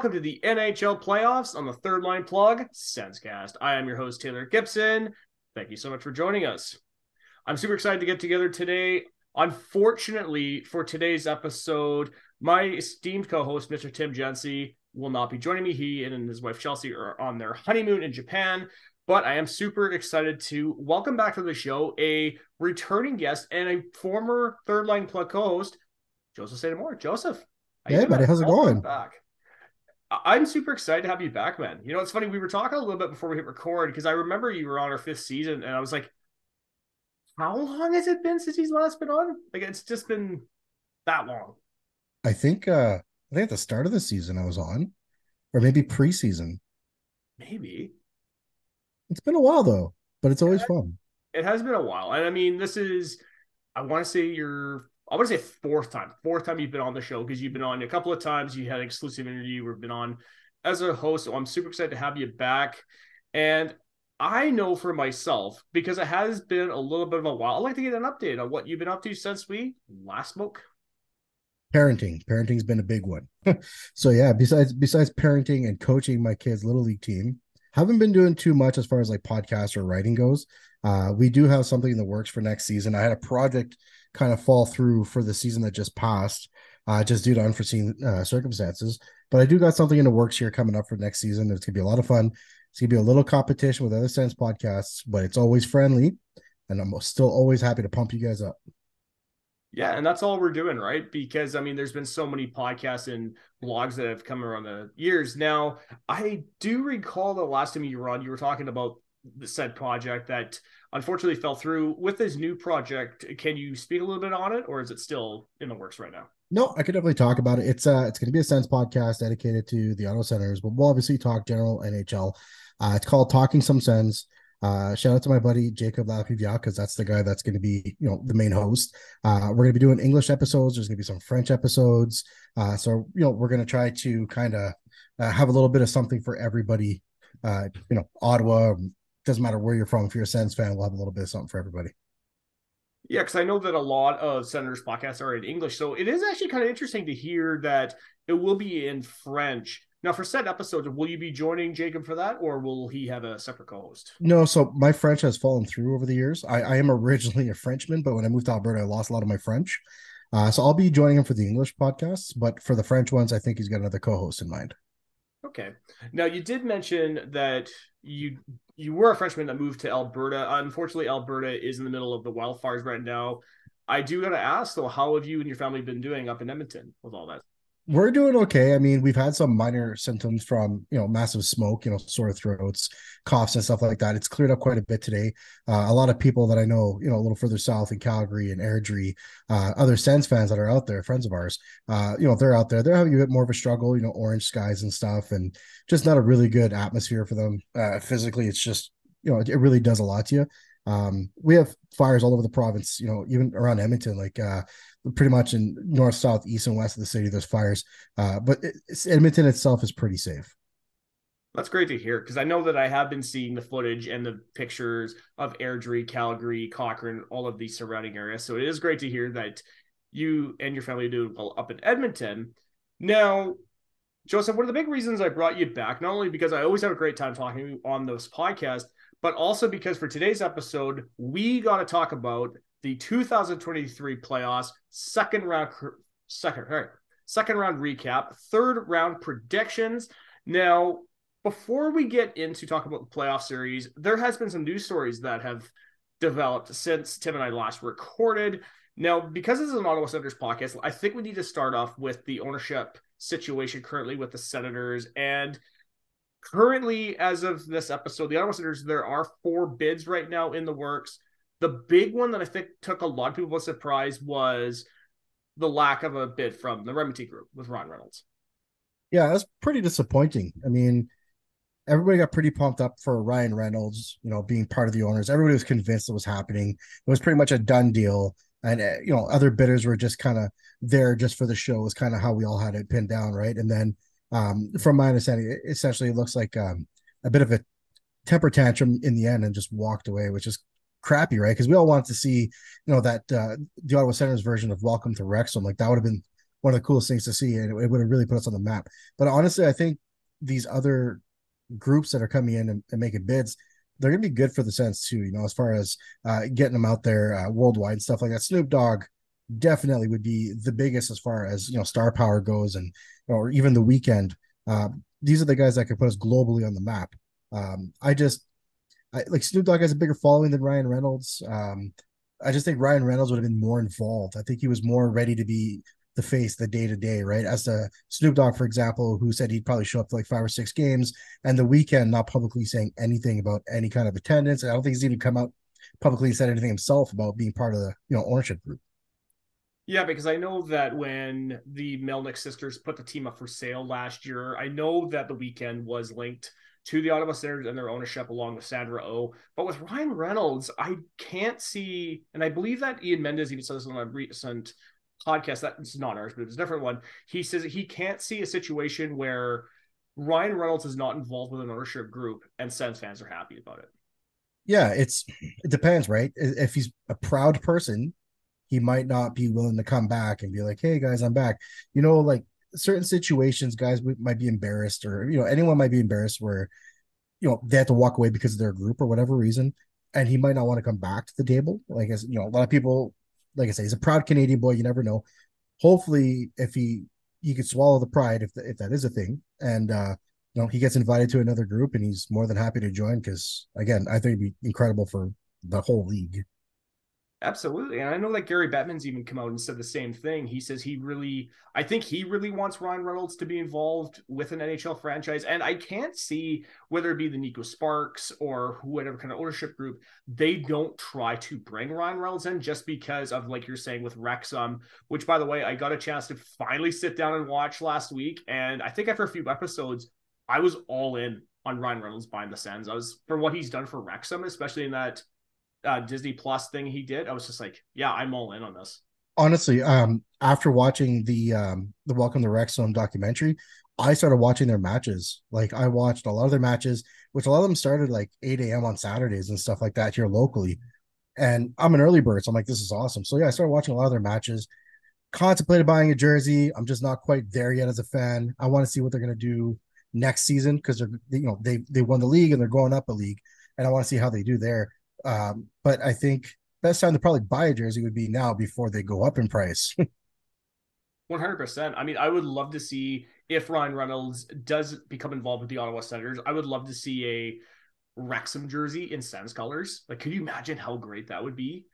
Welcome to the NHL playoffs on the third line plug, Sensecast. I am your host, Taylor Gibson. Thank you so much for joining us. I'm super excited to get together today. Unfortunately, for today's episode, my esteemed co host, Mr. Tim Jency, will not be joining me. He and his wife, Chelsea, are on their honeymoon in Japan. But I am super excited to welcome back to the show a returning guest and a former third line plug co host, Joseph St.Amour. Joseph. Hey, buddy, how's it going? Back. I'm super excited to have you back, man. You know, it's funny. We were talking a little bit before we hit record because I remember you were on our fifth season, and I was like, "How long has it been since he's last been on?" Like, it's just been that long. I think, uh I think at the start of the season I was on, or maybe preseason. Maybe It's been a while though, but it's always fun. it has been a while, and I mean, this is. I want to say your. I want to say fourth time, fourth time you've been on the show because you've been on a couple of times. You had an exclusive interview. We've been on as a host, so I'm super excited to have you back. And I know for myself because it has been a little bit of a while. I'd like to get an update on what you've been up to since we last spoke. Parenting, parenting's been a big one. so yeah, besides besides parenting and coaching my kids' little league team, haven't been doing too much as far as like podcast or writing goes. Uh, we do have something in the works for next season. I had a project kind of fall through for the season that just passed, uh, just due to unforeseen uh, circumstances. But I do got something in the works here coming up for next season. It's gonna be a lot of fun. It's gonna be a little competition with other sense podcasts, but it's always friendly, and I'm still always happy to pump you guys up. Yeah, and that's all we're doing, right? Because I mean, there's been so many podcasts and blogs that have come around the years. Now, I do recall the last time you were on, you were talking about the said project that unfortunately fell through. With this new project, can you speak a little bit on it, or is it still in the works right now? No, I could definitely talk about it. It's uh it's gonna be a sense podcast dedicated to the Ottawa Senators, but we'll obviously talk general NHL. Uh it's called Talking Some Sense. Uh shout out to my buddy Jacob Lapivia, because that's the guy that's gonna be, you know, the main host. Uh we're gonna be doing English episodes, there's gonna be some French episodes. Uh so you know, we're gonna try to kind of uh, have a little bit of something for everybody. Uh, you know, Ottawa, doesn't matter where you're from, if you're a Sens fan, we'll have a little bit of something for everybody. Yeah, because I know that a lot of Senators podcasts are in English, so it is actually kind of interesting to hear that it will be in French. Now, for set episodes, will you be joining Jacob for that, or will he have a separate co-host? No, so my French has fallen through over the years. I, I am originally a Frenchman, but when I moved to Alberta, I lost a lot of my French. Uh, so I'll be joining him for the English podcasts, but for the French ones, I think he's got another co-host in mind. Okay. Now you did mention that you you were a Frenchman that moved to Alberta. Unfortunately, Alberta is in the middle of the wildfires right now. I do gotta ask though, how have you and your family been doing up in Edmonton with all that? We're doing okay. I mean, we've had some minor symptoms from you know massive smoke, you know, sore throats, coughs, and stuff like that. It's cleared up quite a bit today. Uh, a lot of people that I know, you know, a little further south in Calgary and Airdrie, uh, other Sens fans that are out there, friends of ours, uh, you know, they're out there. They're having a bit more of a struggle, you know, orange skies and stuff, and just not a really good atmosphere for them. Uh, physically, it's just you know, it, it really does a lot to you. Um, we have fires all over the province, you know, even around Edmonton, like uh, pretty much in north, south, east, and west of the city. There's fires, uh, but it's, Edmonton itself is pretty safe. That's great to hear because I know that I have been seeing the footage and the pictures of Airdrie, Calgary, Cochrane, all of these surrounding areas. So it is great to hear that you and your family doing well up in Edmonton. Now, Joseph, one of the big reasons I brought you back, not only because I always have a great time talking on this podcast, but also because for today's episode, we got to talk about the 2023 playoffs, second round, second, all right, second round recap, third round predictions. Now, before we get into talk about the playoff series, there has been some news stories that have developed since Tim and I last recorded. Now, because this is an Ottawa Senators podcast, I think we need to start off with the ownership situation currently with the Senators. And currently, as of this episode, the Ottawa Senators, there are four bids right now in the works. The big one that I think took a lot of people by surprise was the lack of a bid from the Remington Group with Ryan Reynolds. Yeah, that's pretty disappointing. I mean, everybody got pretty pumped up for Ryan Reynolds, you know, being part of the owners. Everybody was convinced it was happening. It was pretty much a done deal. And, uh, you know, other bidders were just kind of there just for the show, is kind of how we all had it pinned down. Right. And then, um, from my understanding, it essentially looks like um, a bit of a temper tantrum in the end and just walked away, which is crappy, right? Because we all wanted to see, you know, that uh, the Ottawa Senators version of Welcome to Wrexham. Like that would have been one of the coolest things to see, and it, it would have really put us on the map. But honestly, I think these other groups that are coming in and, and making bids, they're going to be good for the sense too. You know, as far as uh, getting them out there uh, worldwide and stuff like that. Snoop Dogg definitely would be the biggest as far as you know star power goes, and or even the Weeknd. Uh, these are the guys that could put us globally on the map. Um, I just I, like Snoop Dogg has a bigger following than Ryan Reynolds. Um, I just think Ryan Reynolds would have been more involved. I think he was more ready to be the face, the day to day, right? As the Snoop Dogg, for example, who said he'd probably show up to like five or six games, and the Weeknd not publicly saying anything about any kind of attendance. I don't think he's even come out publicly said anything himself about being part of the you know ownership group. Yeah, because I know that when the Melnyk sisters put the team up for sale last year, I know that the Weeknd was linked to the Ottawa Senators and their ownership along with Sandra O. Oh. But with Ryan Reynolds, I can't see, and I believe that Ian Mendes even said this on a recent podcast that's not ours, but it's a different one. He says he can't see a situation where Ryan Reynolds is not involved with an ownership group and Sens fans are happy about it. Yeah, it's it depends, right? If he's a proud person, he might not be willing to come back and be like, "Hey guys, I'm back." You know, like certain situations, guys might be embarrassed, or you know, anyone might be embarrassed where you know they have to walk away because of their group or whatever reason, and he might not want to come back to the table. Like as you know, a lot of people like I say, he's a proud Canadian boy. You never know. Hopefully, if he he could swallow the pride, if the, if that is a thing, and uh, you know he gets invited to another group, and he's more than happy to join. Because again, I think it'd be incredible for the whole league. Absolutely. And I know that Gary Bettman's even come out and said the same thing. He says he really, I think he really wants Ryan Reynolds to be involved with an NHL franchise. And I can't see whether it be the Neko Sparks or whatever kind of ownership group, they don't try to bring Ryan Reynolds in just because of, like you're saying, with Wrexham, which by the way, I got a chance to finally sit down and watch last week. And I think after a few episodes, I was all in on Ryan Reynolds buying the Sens. I was for what he's done for Wrexham, especially in that uh, Disney Plus thing he did, I was just like, yeah, I'm all in on this. Honestly, um, after watching the um the Welcome to Wrexham documentary, I started watching their matches. Like I watched a lot of their matches, which a lot of them started like 8 a.m. on Saturdays and stuff like that here locally. And I'm an early bird, so I'm like, this is awesome. So yeah, I started watching a lot of their matches. Contemplated buying a jersey. I'm just not quite there yet as a fan. I want to see what they're gonna do next season because they're you know they they won the league and they're going up a league, and I want to see how they do there. Um, but I think best time to probably buy a jersey would be now before they go up in price. 100%. I mean, I would love to see if Ryan Reynolds does become involved with the Ottawa Senators. I would love to see a Wrexham jersey in Sens colors. Like, could you imagine how great that would be?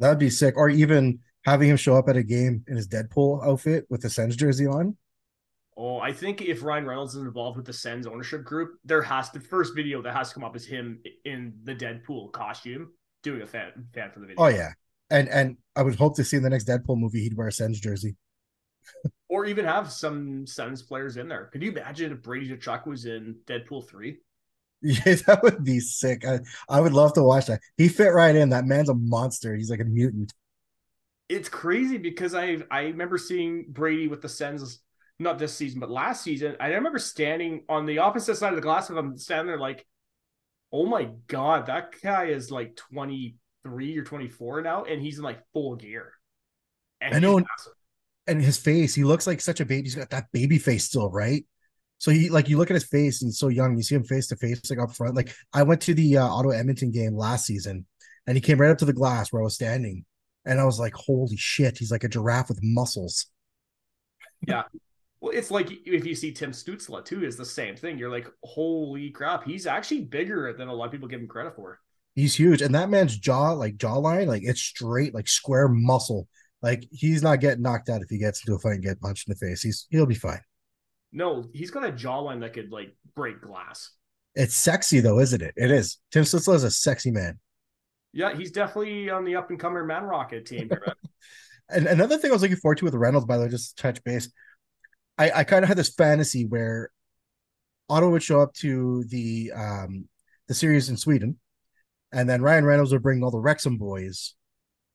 That would be sick. Or even having him show up at a game in his Deadpool outfit with the Sens jersey on. Oh, I think if Ryan Reynolds is involved with the Sens ownership group, there has to first video that has to come up is him in the Deadpool costume doing a fan fan for the video. Oh yeah, and and I would hope to see in the next Deadpool movie he'd wear a Sens jersey, or even have some Sens players in there. Could you imagine if Brady Tkachuk was in Deadpool three? Yeah, that would be sick. I, I would love to watch that. He fit right in. That man's a monster. He's like a mutant. It's crazy because I I remember seeing Brady with the Sens not this season, but last season, I remember standing on the opposite side of the glass of him, standing there like, oh my god, that guy is like 23 or 24 now, and he's in like full gear. And I know, and his face, he looks like such a baby. He's got that baby face still, right? So he like you look at his face, and he's so young. You see him face to face, like up front. Like I went to the uh, Ottawa Edmonton game last season, and he came right up to the glass where I was standing, and I was like, "Holy shit!" He's like a giraffe with muscles. Yeah, well, it's like if you see Tim Stützle too, is the same thing. You're like, holy crap, he's actually bigger than a lot of people give him credit for. He's huge, and that man's jaw, like jawline, like it's straight, like square muscle. Like he's not getting knocked out if he gets into a fight and get punched in the face. He's he'll be fine. No, he's got a jawline that could like break glass. It's sexy though, isn't it? It is. Tim Stützle is a sexy man. Yeah, he's definitely on the up and coming Man Rocket team. and another thing I was looking forward to with Reynolds, by the way, just touch base. I, I kind of had this fantasy where Otto would show up to the um the series in Sweden, and then Ryan Reynolds would bring all the Wrexham boys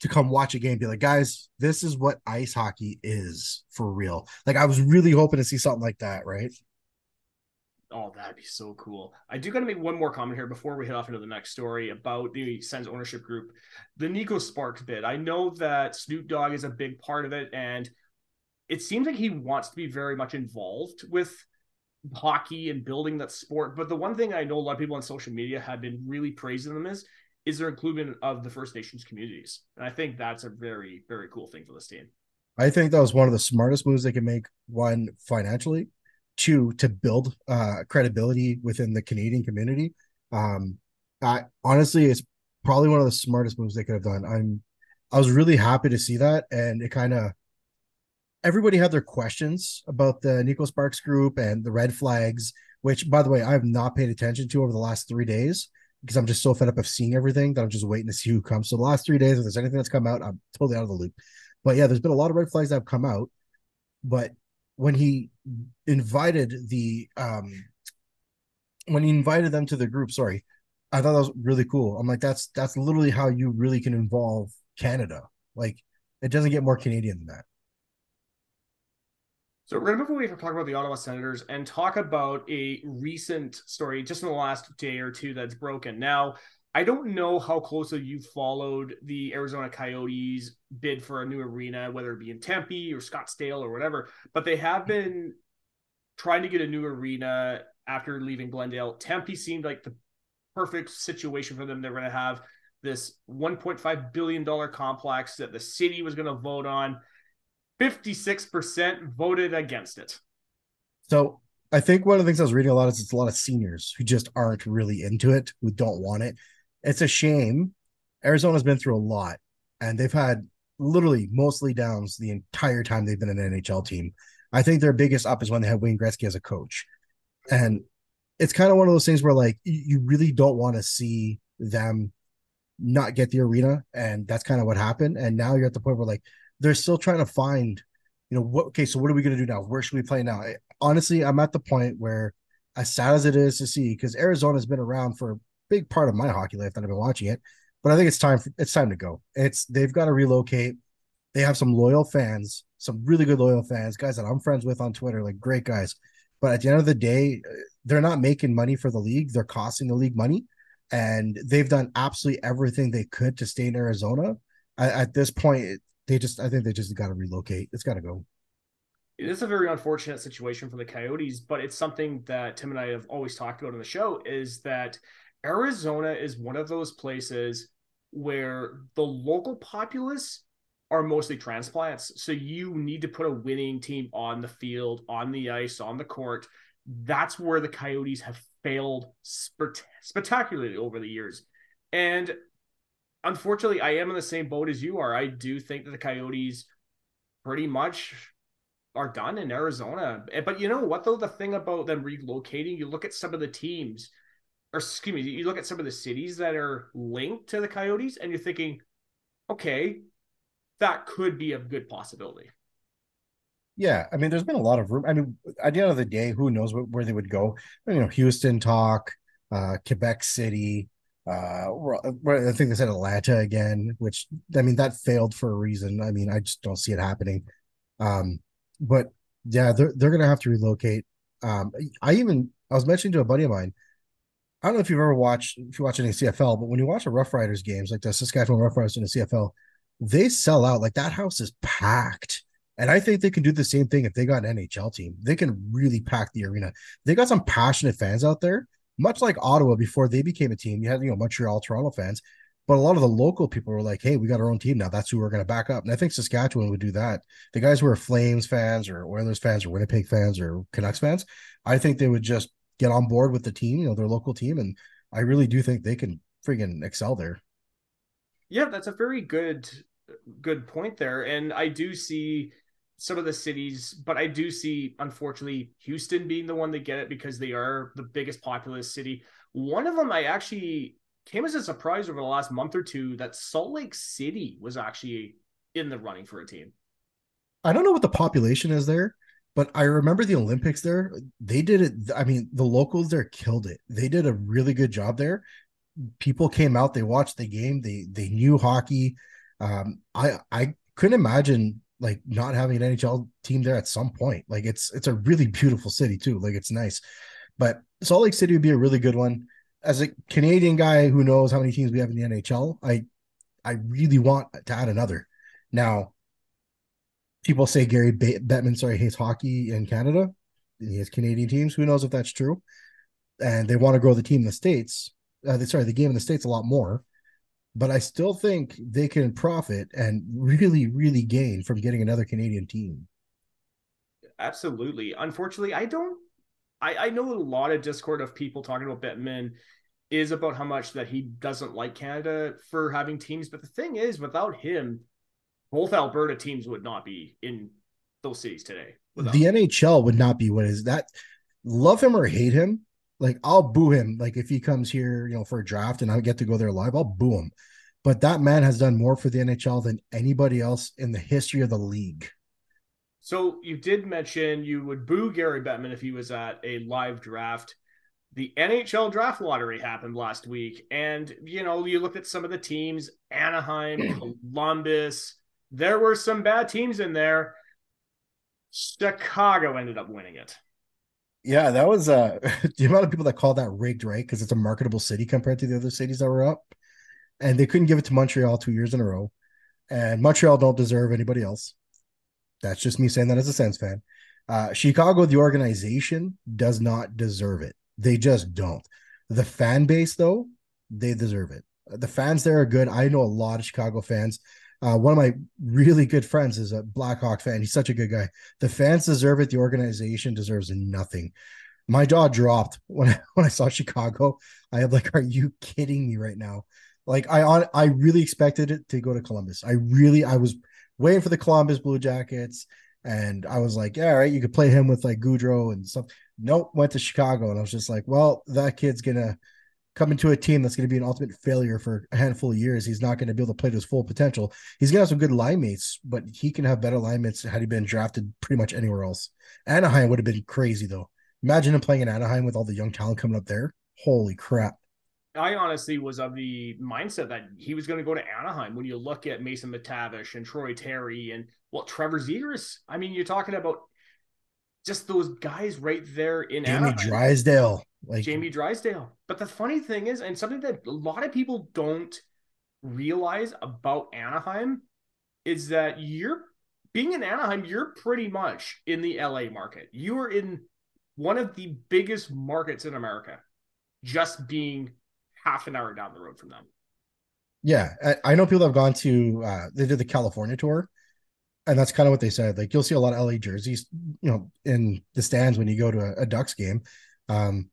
to come watch a game. Be like, guys, this is what ice hockey is for real. Like, I was really hoping to see something like that, right? Oh, that'd be so cool. I do got to make one more comment here before we head off into the next story about the Sens ownership group. The Neko Sparks bid. I know that Snoop Dogg is a big part of it, and it seems like he wants to be very much involved with hockey and building that sport. But the one thing I know a lot of people on social media have been really praising them is is their inclusion of the First Nations communities. And I think that's a very, very cool thing for this team. I think that was one of the smartest moves they can make. One financially, two to build uh, credibility within the Canadian community. Um, I honestly, it's probably one of the smartest moves they could have done. I'm, I was really happy to see that, and it kind of everybody had their questions about the Neko Sparks group and the red flags, which, by the way, I have not paid attention to over the last three days because I'm just so fed up of seeing everything that I'm just waiting to see who comes. So the last three days, if there's anything that's come out, I'm totally out of the loop. But yeah, there's been a lot of red flags that have come out. But when he invited the um when he invited them to the group, sorry, I thought that was really cool. I'm like, that's that's literally how you really can involve Canada. Like it doesn't get more Canadian than that. So we're going to move away from talking about the Ottawa Senators and talk about a recent story just in the last day or two that's broken. Now, I don't know how closely you followed the Arizona Coyotes bid for a new arena, whether it be in Tempe or Scottsdale or whatever, but they have been trying to get a new arena after leaving Glendale. Tempe seemed like the perfect situation for them. They're going to have this $1.5 billion complex that the city was going to vote on 56% voted against it. So I think one of the things I was reading a lot is it's a lot of seniors who just aren't really into it, who don't want it. It's a shame. Arizona's been through a lot and they've had literally mostly downs the entire time they've been an NHL team. I think their biggest up is when they had Wayne Gretzky as a coach. And it's kind of one of those things where like you really don't want to see them not get the arena. And that's kind of what happened. And now you're at the point where like they're still trying to find, you know, what okay, so what are we gonna do now? Where should we play now? honestly, I'm at the point where as sad as it is to see, because Arizona's been around for a big part of my hockey life that I've been watching it, but I think it's time for, it's time to go. It's they've got to relocate. They have some loyal fans, some really good loyal fans, guys that I'm friends with on Twitter, like great guys. But at the end of the day, they're not making money for the league. They're costing the league money. And they've done absolutely everything they could to stay in Arizona. At this point, they just I think they just got to relocate. It's got to go. It is a very unfortunate situation for the Coyotes, but it's something that Tim and I have always talked about on the show is that Arizona is one of those places where the local populace are mostly transplants. So you need to put a winning team on the field, on the ice, on the court. That's where the Coyotes have failed spectacularly over the years. And unfortunately, I am in the same boat as you are. I do think that the Coyotes pretty much are done in Arizona. Eh, but you know what, though? The thing about them relocating, you look at some of the teams, or excuse me, you look at some of the cities that are linked to the Coyotes, and you're thinking, okay, that could be a good possibility. Yeah, I mean, there's been a lot of room. I mean, at the end of the day, who knows where they would go? You know, Houston talk, uh, Quebec City, uh, I think they said Atlanta again, which I mean that failed for a reason. I mean, I just don't see it happening. Um, but yeah, they're they're gonna have to relocate. Um, I even I was mentioning to a buddy of mine. I don't know if you've ever watched if you watch any CFL, but when you watch a Rough Riders games like the Saskatchewan Rough Riders in the CFL, they sell out. Like that house is packed. And I think they can do the same thing if they got an NHL team. They can really pack the arena. They got some passionate fans out there much like Ottawa before they became a team, you had, you know, Montreal, Toronto fans, but a lot of the local people were like, hey, we got our own team now. That's who we're going to back up. And I think Saskatchewan would do that. The guys who are Flames fans or Oilers fans or Winnipeg fans or Canucks fans, I think they would just get on board with the team, you know, their local team. And I really do think they can friggin' excel there. Yeah, that's a very good good point there. And I do see some of the cities, but I do see, unfortunately, Houston being the one that get it because they are the biggest populous city. One of them, I actually came as a surprise over the last month or two that Salt Lake City was actually in the running for a team. I don't know what the population is there, but I remember the Olympics there. They did it. I mean, the locals there killed it. They did a really good job there. People came out, they watched the game, they they knew hockey. Um, I I couldn't imagine like not having an NHL team there at some point. Like it's it's a really beautiful city too. Like it's nice. But Salt Lake City would be a really good one. As a Canadian guy who knows how many teams we have in the NHL, I I really want to add another. Now, people say Gary Bettman, sorry, hates hockey in Canada. He has Canadian teams. Who knows if that's true? And they want to grow the team in the states. Uh, they, sorry, the game in the states a lot more. But I still think they can profit and really, really gain from getting another Canadian team. Absolutely. Unfortunately, I don't. I, I know a lot of discord of people talking about Bettman is about how much that he doesn't like Canada for having teams. But the thing is, without him, both Alberta teams would not be in those cities today. The him. NHL would not be what is that. Love him or hate him, like I'll boo him. Like if he comes here, you know, for a draft and I get to go there live, I'll boo him. But that man has done more for the NHL than anybody else in the history of the league. So you did mention you would boo Gary Bettman if he was at a live draft the NHL draft lottery happened last week. And, you know, you look at some of the teams Anaheim, mm. Columbus, there were some bad teams in there. Chicago ended up winning it. Yeah, that was uh the amount of people that call that rigged, right? Because it's a marketable city compared to the other cities that were up. And they couldn't give it to Montreal two years in a row. And Montreal don't deserve anybody else. That's just me saying that as a Sens fan. Uh, Chicago, the organization, does not deserve it. They just don't. The fan base, though, they deserve it. The fans there are good. I know a lot of Chicago fans. Uh, one of my really good friends is a Blackhawk fan. He's such a good guy. The fans deserve it. The organization deserves nothing. My jaw dropped when I, when I saw Chicago. I am like, are you kidding me right now? Like I on I really expected it to go to Columbus. I really I was waiting for the Columbus Blue Jackets, and I was like, yeah, all right, you could play him with like Gaudreau and stuff nope, went to Chicago. And I was just like, well, that kid's gonna come into a team that's going to be an ultimate failure for a handful of years. He's not going to be able to play to his full potential. He's going to have some good line mates, but he can have better line mates had he been drafted pretty much anywhere else. Anaheim would have been crazy though. Imagine him playing in Anaheim with all the young talent coming up there. Holy crap. I honestly was of the mindset that he was going to go to Anaheim. When you look at Mason McTavish and Troy Terry and well, Trevor Zegras, I mean, you're talking about just those guys right there in Jamie Anaheim. Drysdale, like Jamie Drysdale. But the funny thing is, and something that a lot of people don't realize about Anaheim is that you're being in Anaheim, you're pretty much in the LA market. You are in one of the biggest markets in America, just being half an hour down the road from them. Yeah, I, I know people have gone to. Uh, they did the California tour, and that's kind of what they said. Like you'll see a lot of LA jerseys, you know, in the stands when you go to a, a Ducks game. Um,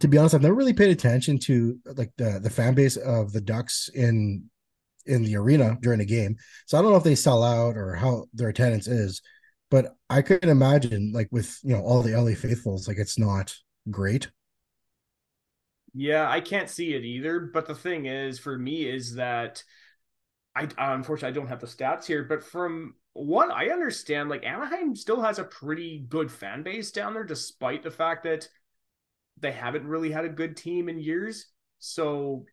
to be honest, I've never really paid attention to like the the fan base of the Ducks in in the arena during a game. So I don't know if they sell out or how their attendance is, but I couldn't imagine like with you know all the LA faithfuls, like it's not great. Yeah, I can't see it either. But the thing is, for me, is that I unfortunately I don't have the stats here, but from what I understand, like Anaheim still has a pretty good fan base down there, despite the fact that they haven't really had a good team in years. So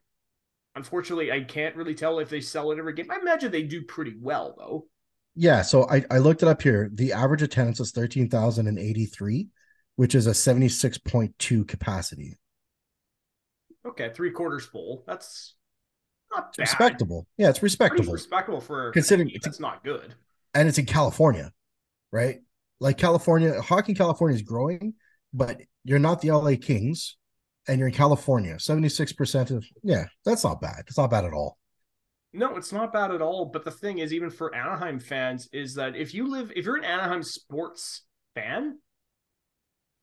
unfortunately, I can't really tell if they sell it every game. I imagine they do pretty well though. Yeah, so I, I looked it up here. The average attendance is 13,083, which is a 76.2 capacity. Okay, three quarters full. That's not bad. respectable. Yeah, it's respectable. Pretty respectable for considering it's not good. And it's in California, right? Like California, hockey California is growing, but you're not the LA Kings and you're in California. 76% of yeah, that's not bad. It's not bad at all. No, it's not bad at all. But the thing is, even for Anaheim fans, is that if you live, if you're an Anaheim sports fan,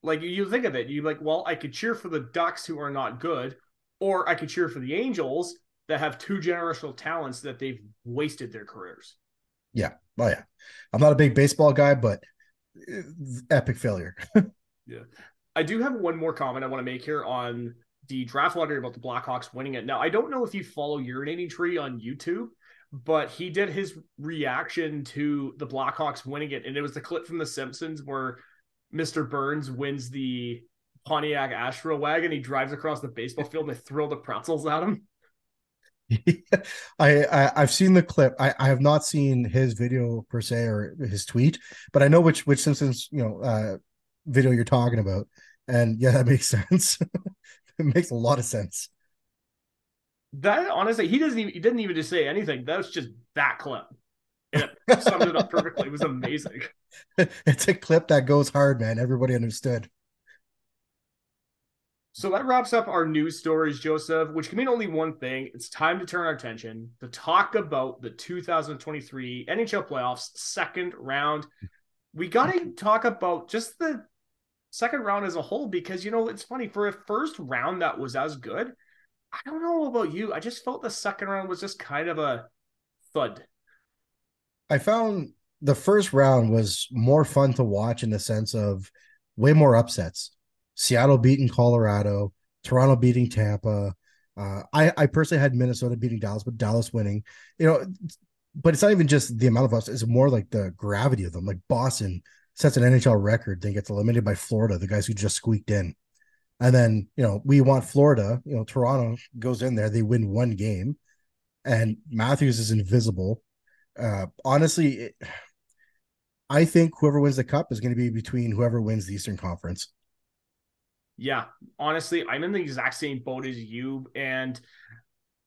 like you think of it, you like, well, I could cheer for the Ducks who are not good, or I could cheer for the Angels that have two generational talents that they've wasted their careers. Yeah. Oh yeah. I'm not a big baseball guy, but uh, epic failure. yeah. I do have one more comment I want to make here on the draft lottery about the Blackhawks winning it. Now, I don't know if you follow Urinating Tree on YouTube, but he did his reaction to the Blackhawks winning it. And it was the clip from The Simpsons where Mr. Burns wins the Pontiac Astro wagon. He drives across the baseball field and they throw the pretzels at him. I, I have seen the clip. I, I have not seen his video per se or his tweet, but I know which which Simpsons you know uh, video you're talking about, and yeah, that makes sense. it makes a lot of sense. That honestly, he doesn't even he didn't even just say anything. That was just that clip. It summed it up perfectly. It was amazing. it's a clip that goes hard, man. Everybody understood. So that wraps up our news stories, Joseph, which can mean only one thing. It's time to turn our attention to talk about the 2023 NHL playoffs second round. We got to talk about just the second round as a whole because, you know, it's funny for a first round that was as good. I don't know about you. I just felt the second round was just kind of a thud. I found the first round was more fun to watch in the sense of way more upsets. Seattle beating Colorado, Toronto beating Tampa. Uh, I, I personally had Minnesota beating Dallas, but Dallas winning. You know, but it's not even just the amount of us; it's more like the gravity of them. Like Boston sets an NHL record, then gets eliminated by Florida, the guys who just squeaked in. And then, you know, we want Florida, you know, Toronto goes in there, they win one game, and Matthews is invisible. Uh, honestly, it, I think whoever wins the cup is going to be between whoever wins the Eastern Conference. Yeah, honestly, I'm in the exact same boat as you. And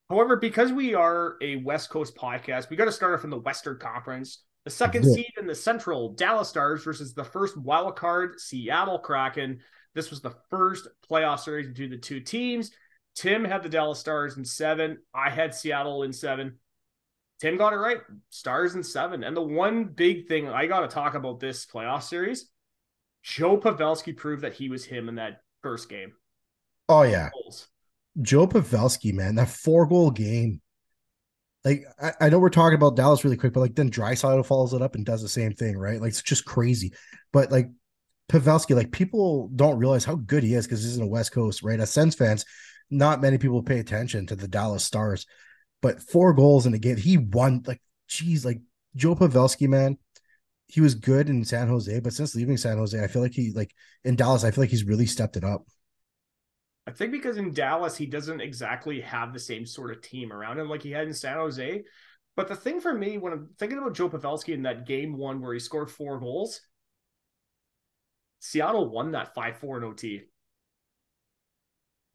however, because we are a West Coast podcast, we got to start off in the Western Conference. The second yeah. seed in the Central, Dallas Stars versus the first wild card, Seattle Kraken. This was the first playoff series between the two teams. Tim had the Dallas Stars in seven. I had Seattle in seven. Tim got it right. Stars in seven. And the one big thing I got to talk about this playoff series, Joe Pavelski proved that he was him in that first game. Oh yeah. Joe Pavelski, man, that four goal game. Like I, I, know we're talking about Dallas really quick, but like then Draisaitl follows it up and does the same thing, right? Like it's just crazy. But like Pavelski, like people don't realize how good he is because he's in the West Coast, right? As Sens fans, not many people pay attention to the Dallas Stars, but four goals in a game, he won. Like, geez, like Joe Pavelski, man, he was good in San Jose, but since leaving San Jose, I feel like he like in Dallas, I feel like he's really stepped it up. I think because in Dallas, he doesn't exactly have the same sort of team around him like he had in San Jose. But the thing for me, when I'm thinking about Joe Pavelski in that game one where he scored four goals, Seattle won that 5 4 in OT.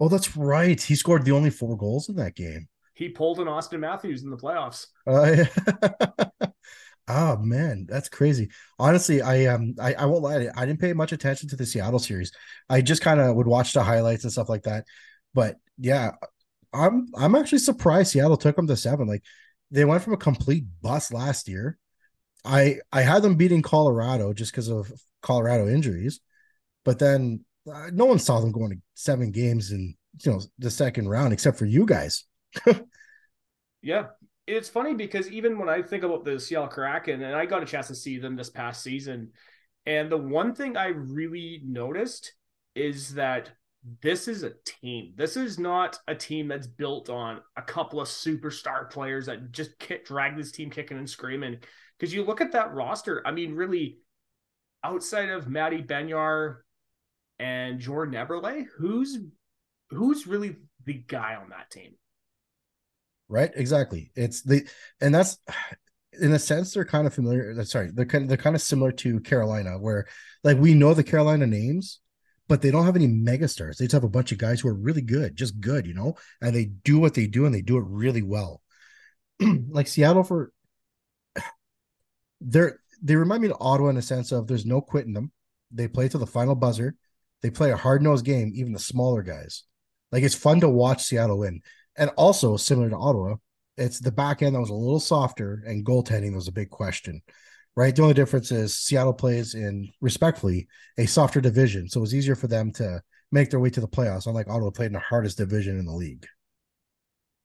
Oh, that's right. He scored the only four goals in that game. He pulled an Auston Matthews in the playoffs. Uh, Oh man, that's crazy. Honestly, I um I, I won't lie, I didn't pay much attention to the Seattle series. I just kind of would watch the highlights and stuff like that. But yeah, I'm I'm actually surprised Seattle took them to seven. Like they went from a complete bust last year. I I had them beating Colorado just because of Colorado injuries, but then uh, no one saw them going to seven games in you know the second round except for you guys. yeah, it's funny because even when I think about the Seattle Kraken, and I got a chance to see them this past season, and the one thing I really noticed is that this is a team. This is not a team that's built on a couple of superstar players that just kick, drag this team kicking and screaming. Because you look at that roster, I mean, really, outside of Matty Beniers and Jordan Eberle, who's who's really the guy on that team? Right? Exactly. It's the and that's in a sense they're kind of familiar. Uh, sorry, they're kind of they're kind of similar to Carolina, where like we know the Carolina names, but they don't have any megastars. They just have a bunch of guys who are really good, just good, you know, and they do what they do and they do it really well. like Seattle for they're they remind me of Ottawa in a sense of there's no quitting them. They play to the final buzzer. They play a hard nosed game, even the smaller guys. Like it's fun to watch Seattle win and also similar to Ottawa, it's the back end that was a little softer, and goaltending was a big question. Right. The only difference is Seattle plays in respectfully a softer division, so it was easier for them to make their way to the playoffs, unlike Ottawa played in the hardest division in the league.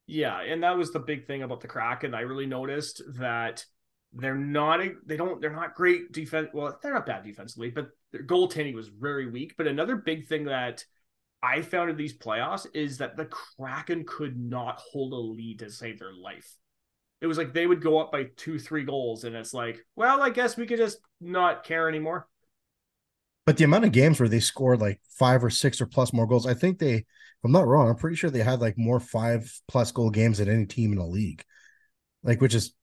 Yeah, and that was the big thing about the Kraken. I really noticed that they're not they don't they're not great defense. Well, they're not bad defensively, but their goaltending was very weak. But another big thing that I found in these playoffs is that the Kraken could not hold a lead to save their life. It was like they would go up by two, three goals, and it's like, well, I guess we could just not care anymore. But the amount of games where they scored like five or six or plus more goals, I think they, I'm not wrong, I'm pretty sure they had like more five plus goal games than any team in the league. Like, which is,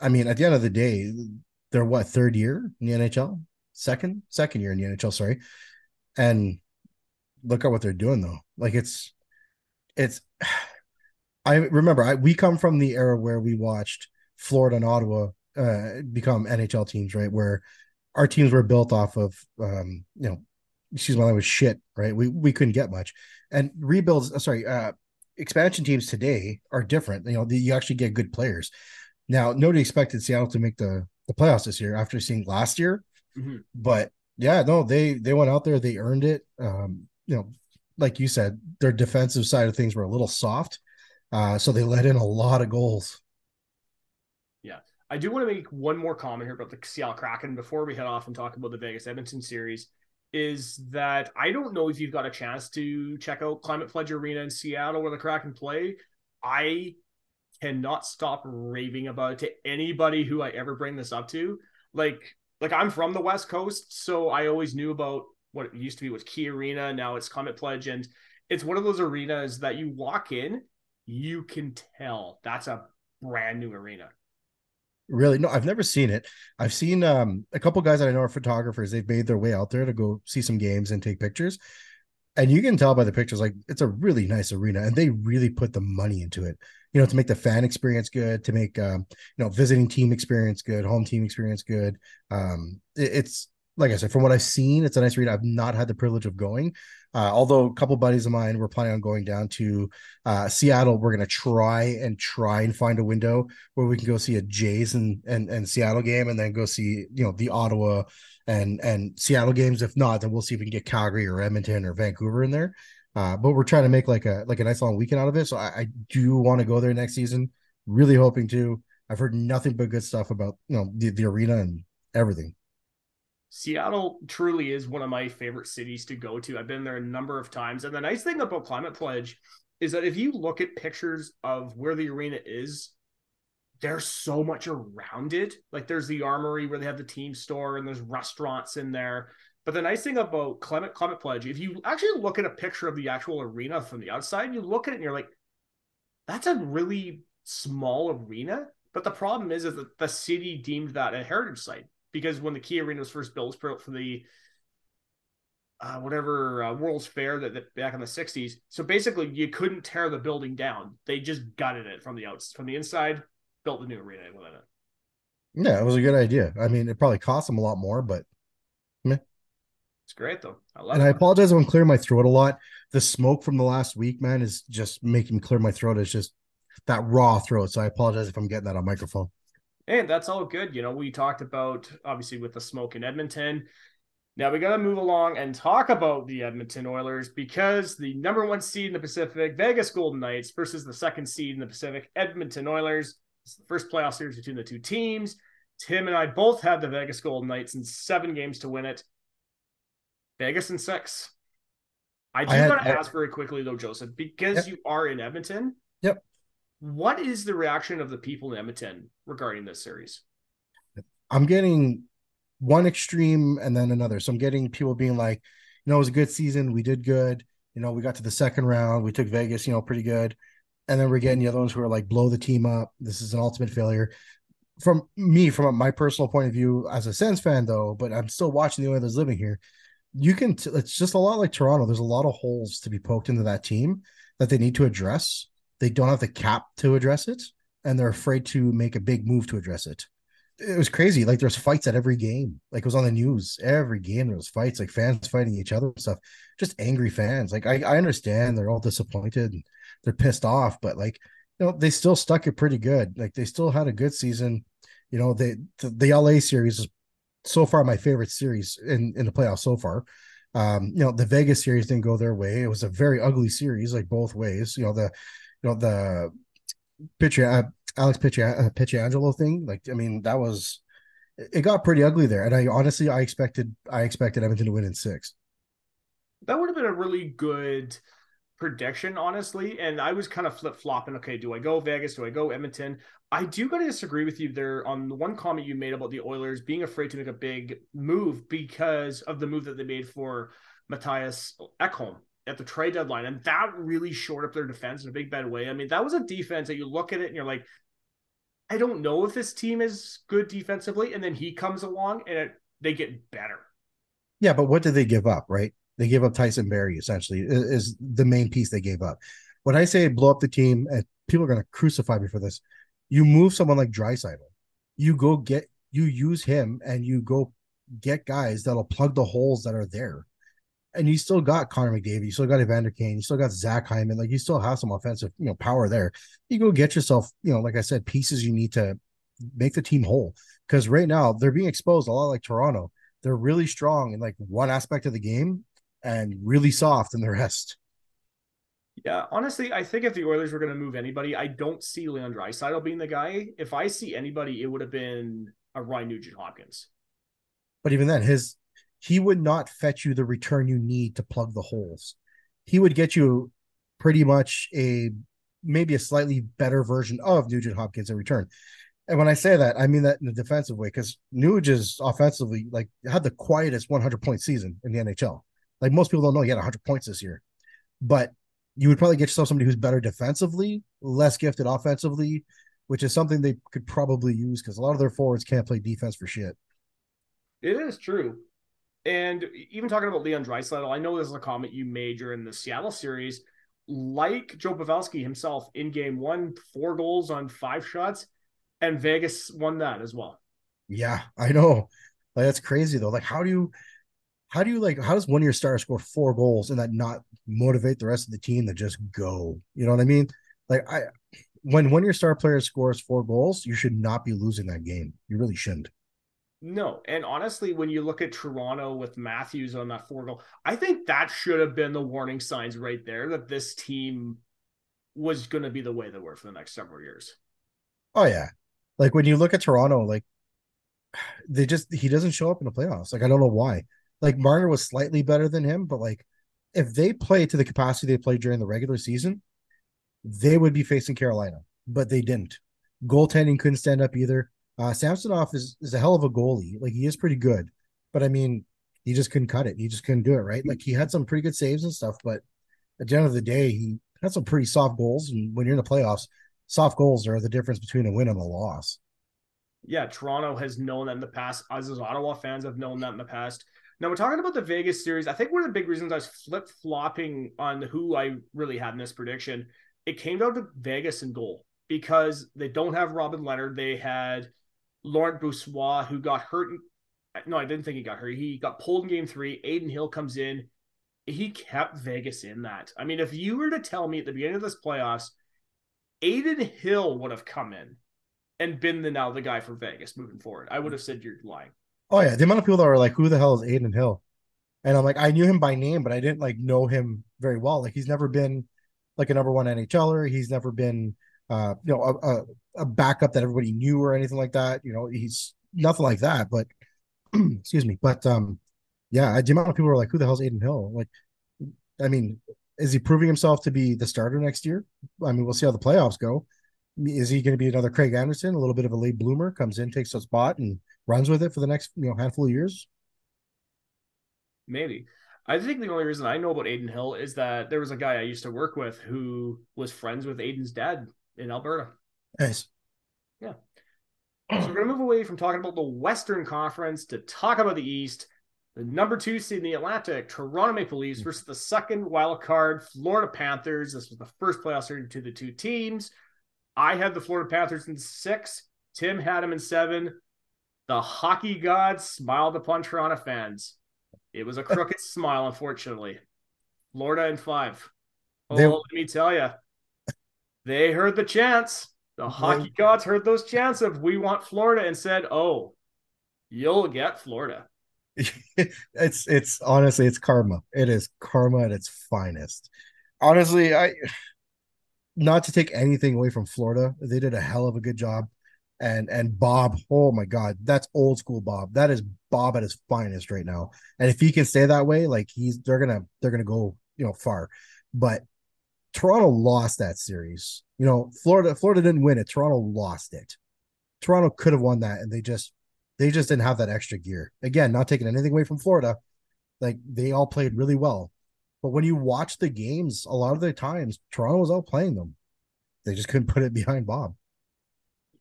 I mean, at the end of the day, they're what third year in the NHL, second, second year in the NHL, sorry, and look at what they're doing though. Like it's it's I remember I we come from the era where we watched Florida and Ottawa uh, become NHL teams, right? Where our teams were built off of, um, you know, excuse my language, shit, right? We we couldn't get much, and rebuilds. Uh, sorry, uh, expansion teams today are different. You know, the, you actually get good players. Now, nobody expected Seattle to make the the playoffs this year after seeing last year, mm-hmm. but yeah, no, they they went out there, they earned it. Um, you know, like you said, their defensive side of things were a little soft, uh, so they let in a lot of goals. Yeah, I do want to make one more comment here about the Seattle Kraken before we head off and talk about the Vegas Edmonton series. Is that I don't know if you've got a chance to check out Climate Pledge Arena in Seattle where the Kraken play. I cannot stop raving about it to anybody who I ever bring this up to. Like, like I'm from the West Coast, so I always knew about what it used to be was Key Arena. Now it's Climate Pledge, and it's one of those arenas that you walk in, you can tell that's a brand new arena. Really? No, I've never seen it. I've seen um, a couple guys that I know are photographers. They've made their way out there to go see some games and take pictures. And you can tell by the pictures, like it's a really nice arena, and they really put the money into it. You know, to make the fan experience good, to make um, you know visiting team experience good, home team experience good. Um, it, it's like I said, from what I've seen, it's a nice read. I've not had the privilege of going, uh, although a couple buddies of mine were planning on going down to uh, Seattle. We're gonna try and try and find a window where we can go see a Jays and, and and Seattle game, and then go see you know the Ottawa and and Seattle games. If not, then we'll see if we can get Calgary or Edmonton or Vancouver in there. Uh, but we're trying to make like a like a nice long weekend out of it. So I, I do want to go there next season. Really hoping to. I've heard nothing but good stuff about you know the, the arena and everything. Seattle truly is one of my favorite cities to go to. I've been there a number of times. And the nice thing about Climate Pledge is that if you look at pictures of where the arena is, there's so much around it. Like there's the armory where they have the team store and there's restaurants in there. But the nice thing about Climate Climate Pledge, if you actually look at a picture of the actual arena from the outside, you look at it and you're like, that's a really small arena. But the problem is, is that the city deemed that a heritage site because when the Key Arena was first built for the uh, whatever uh, World's Fair that, that, back in the '60s. So basically, you couldn't tear the building down; they just gutted it from the outs from the inside, built the new arena within it. Yeah, it was a good idea. I mean, it probably cost them a lot more, but meh. it's great though. I love. And it. I apologize if I'm clearing my throat a lot. The smoke from the last week, man, is just making me clear my throat. It's just that raw throat. So I apologize if I'm getting that on microphone. And that's all good. You know, we talked about obviously with the smoke in Edmonton. Now we got to move along and talk about the Edmonton Oilers because the number one seed in the Pacific, Vegas Golden Knights, versus the second seed in the Pacific, Edmonton Oilers. It's the first playoff series between the two teams. Tim and I both had the Vegas Golden Knights in seven games to win it. Vegas in six. I do want to ask very quickly though, Joseph, because yep. you are in Edmonton. Yep. What is the reaction of the people in Edmonton regarding this series? I'm getting one extreme and then another. So I'm getting people being like, you know, it was a good season. We did good. You know, we got to the second round. We took Vegas, you know, pretty good. And then we're getting the other ones who are like, blow the team up. This is an ultimate failure. From me, from my personal point of view, as a Sens fan, though, but I'm still watching the Oilers living here. You can, t- it's just a lot like Toronto. There's a lot of holes to be poked into that team that they need to address they don't have the cap to address it and they're afraid to make a big move to address it. It was crazy. Like there's fights at every game. Like it was on the news. Every game there was fights, like fans fighting each other and stuff. Just angry fans. Like I, I understand they're all disappointed and they're pissed off, but like, you know, they still stuck it pretty good. Like they still had a good season. You know, they the, the LA series is so far my favorite series in, in the playoffs so far. Um, you know, the Vegas series didn't go their way. It was a very ugly series, like both ways. You know, the you know the pitcher uh, Alex uh, Pietrangelo thing. Like I mean that was it got pretty ugly there, and I honestly I expected I expected Edmonton to win in six. That would have been a really good prediction, honestly. And I was kind of flip flopping. Okay, do I go Vegas? Do I go Edmonton? I do got to disagree with you there on the one comment you made about the Oilers being afraid to make a big move because of the move that they made for Mattias Ekholm at the trade deadline, and that really shored up their defense in a big bad way. I mean, that was a defense that you look at it and you're like, I don't know if this team is good defensively, and then he comes along and it, they get better. Yeah, but what did they give up? Right? They gave up Tyson Barrie essentially is, the main piece they gave up. When I say blow up the team, and people are going to crucify me for this, you move someone like Draisaitl, you go get you use him and you go get guys that'll plug the holes that are there. And you still got Connor McDavid, you still got Evander Kane, you still got Zach Hyman, like you still have some offensive, you know, power there. You go get yourself, you know, like I said, pieces you need to make the team whole. Because right now they're being exposed a lot like Toronto. They're really strong in like one aspect of the game and really soft in the rest. Yeah, honestly, I think if the Oilers were going to move anybody, I don't see Leon Draisaitl being the guy. If I see anybody, it would have been a Ryan Nugent Hopkins. But even then, his he would not fetch you the return you need to plug the holes. He would get you pretty much a maybe a slightly better version of Nugent Hopkins in return. And when I say that, I mean that in a defensive way because Nuge is offensively like had the quietest 100 point season in the NHL. Like most people don't know, he had 100 points this year, but you would probably get yourself somebody who's better defensively, less gifted offensively, which is something they could probably use because a lot of their forwards can't play defense for shit. It is true. And even talking about Leon Draisaitl, I know this is a comment you made during the Seattle series. Like Joe Pavelski himself in game one, four goals on five shots, and Vegas won that as well. Yeah, I know. Like that's crazy though. Like, how do you how do you like how does one of your stars score four goals and that not motivate the rest of the team to just go? You know what I mean? Like I when one of your star players scores four goals, you should not be losing that game. You really shouldn't. No, and honestly, when you look at Toronto with Matthews on that four goal, I think that should have been the warning signs right there that this team was going to be the way they were for the next several years. Oh yeah, like when you look at Toronto, like they just he doesn't show up in the playoffs. Like I don't know why. Like Marner was slightly better than him, but like if they play to the capacity they played during the regular season, they would be facing Carolina, but they didn't. Goaltending couldn't stand up either. Uh, Samsonov is, is a hell of a goalie. Like he is pretty good, but I mean, he just couldn't cut it. He just couldn't do it right. Like he had some pretty good saves and stuff, but at the end of the day, he had some pretty soft goals. And when you're in the playoffs, soft goals are the difference between a win and a loss. Yeah, Toronto has known that in the past, as as Ottawa fans have known that in the past. Now we're talking about the Vegas series. I think one of the big reasons I was flip flopping on who I really had in this prediction, it came down to Vegas and goal because they don't have Robin Leonard. They had Laurent Brossoit who got hurt. No, I didn't think he got hurt. He got pulled in game three. Adin Hill comes in. He kept Vegas in that. I mean, if you were to tell me at the beginning of this playoffs, Adin Hill would have come in and been the now the guy for Vegas moving forward, I would have said you're lying. Oh yeah, the amount of people that are like, "Who the hell is Adin Hill?" And I'm like, I knew him by name, but I didn't like know him very well. Like he's never been like a number one NHLer. He's never been, uh, you know, a, a, a backup that everybody knew or anything like that. You know, he's nothing like that. But excuse me, but um, yeah, the amount of people are like, "Who the hell's Adin Hill?" Like, I mean, is he proving himself to be the starter next year? I mean, we'll see how the playoffs go. Is he going to be another Craig Anderson, a little bit of a late bloomer, comes in, takes a spot, and runs with it for the next you know handful of years? Maybe. I think the only reason I know about Adin Hill is that there was a guy I used to work with who was friends with Adin's dad in Alberta. Nice. Yeah. So we're going to move away from talking about the Western Conference to talk about the East. The number two seed in the Atlantic, Toronto Maple Leafs hmm. versus the second wild card, Florida Panthers. This was the first playoff series to the two teams. I had the Florida Panthers in six. Tim had them in seven. The hockey gods smiled upon Toronto fans. It was a crooked smile, unfortunately. Florida in five. Oh, they, let me tell you, they heard the chants. The mm-hmm. hockey gods heard those chants of "We want Florida" and said, "Oh, you'll get Florida." it's it's honestly it's karma. It is karma at its finest. Honestly, I not to take anything away from Florida, they did a hell of a good job and and Bob, oh my god, that's old school Bob. That is Bob at his finest right now. And if he can stay that way, like he's they're gonna they're gonna go you know far. But Toronto lost that series. You know, Florida Florida didn't win it. Toronto lost it. Toronto could have won that, and they just they just didn't have that extra gear. Again, not taking anything away from Florida, like they all played really well. But when you watch the games, a lot of the times Toronto was out playing them. They just couldn't put it behind Bob.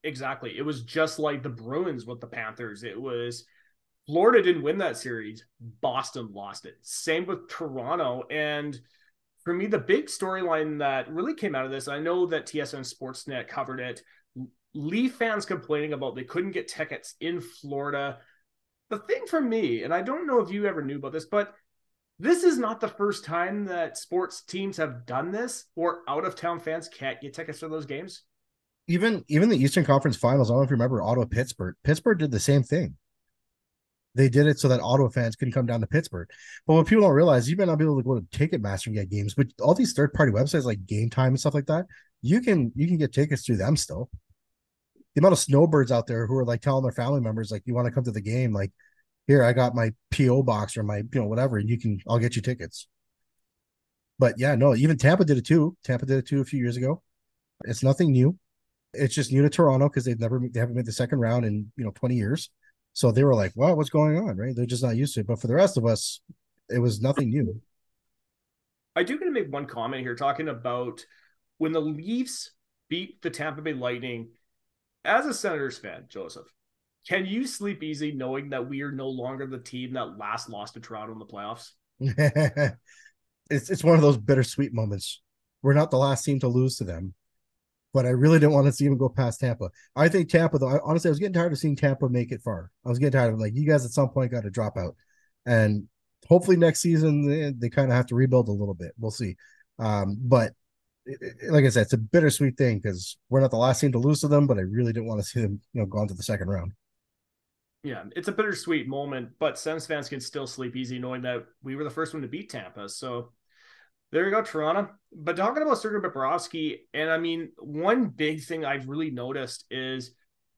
Exactly. It was just like the Bruins with the Panthers. It was Florida didn't win that series. Boston lost it. Same with Toronto. And for me, the big storyline that really came out of this, I know that TSN Sportsnet covered it. Leaf fans complaining about they couldn't get tickets in Florida. The thing for me, and I don't know if you ever knew about this, but this is not the first time that sports teams have done this or out of town fans can't get tickets for those games. Even even the Eastern Conference Finals, I don't know if you remember Ottawa Pittsburgh. Pittsburgh did the same thing. They did it so that Ottawa fans couldn't come down to Pittsburgh. But what people don't realize, you may not be able to go to Ticketmaster and get games, but all these third party websites like Game Time and stuff like that, you can you can get tickets through them still. The amount of snowbirds out there who are like telling their family members like, "You want to come to the game?" Like, here I got my PO box or my you know whatever, and you can I'll get you tickets. But yeah, no, even Tampa did it too. Tampa did it too a few years ago. It's nothing new. It's just new to Toronto because they've never they haven't made the second round in you know 20 years. So they were like, "Well, what's going on?" Right? They're just not used to it. But for the rest of us, it was nothing new. I do going to make one comment here, talking about when the Leafs beat the Tampa Bay Lightning. As a Senators fan, Joseph, can you sleep easy knowing that we are no longer the team that last lost to Toronto in the playoffs? it's it's one of those bittersweet moments. We're not the last team to lose to them, but I really didn't want to see them go past Tampa. I think Tampa, though, I, honestly, I was getting tired of seeing Tampa make it far. I was getting tired of like you guys at some point got to drop out, and hopefully next season they, they kind of have to rebuild a little bit. We'll see. Um, but like I said, it's a bittersweet thing because we're not the last team to lose to them, but I really didn't want to see them, you know, go on to the second round. Yeah, it's a bittersweet moment, but Sens fans can still sleep easy knowing that we were the first one to beat Tampa. So there you go, Toronto. But talking about Sergei Bobrovsky, and I mean, one big thing I've really noticed is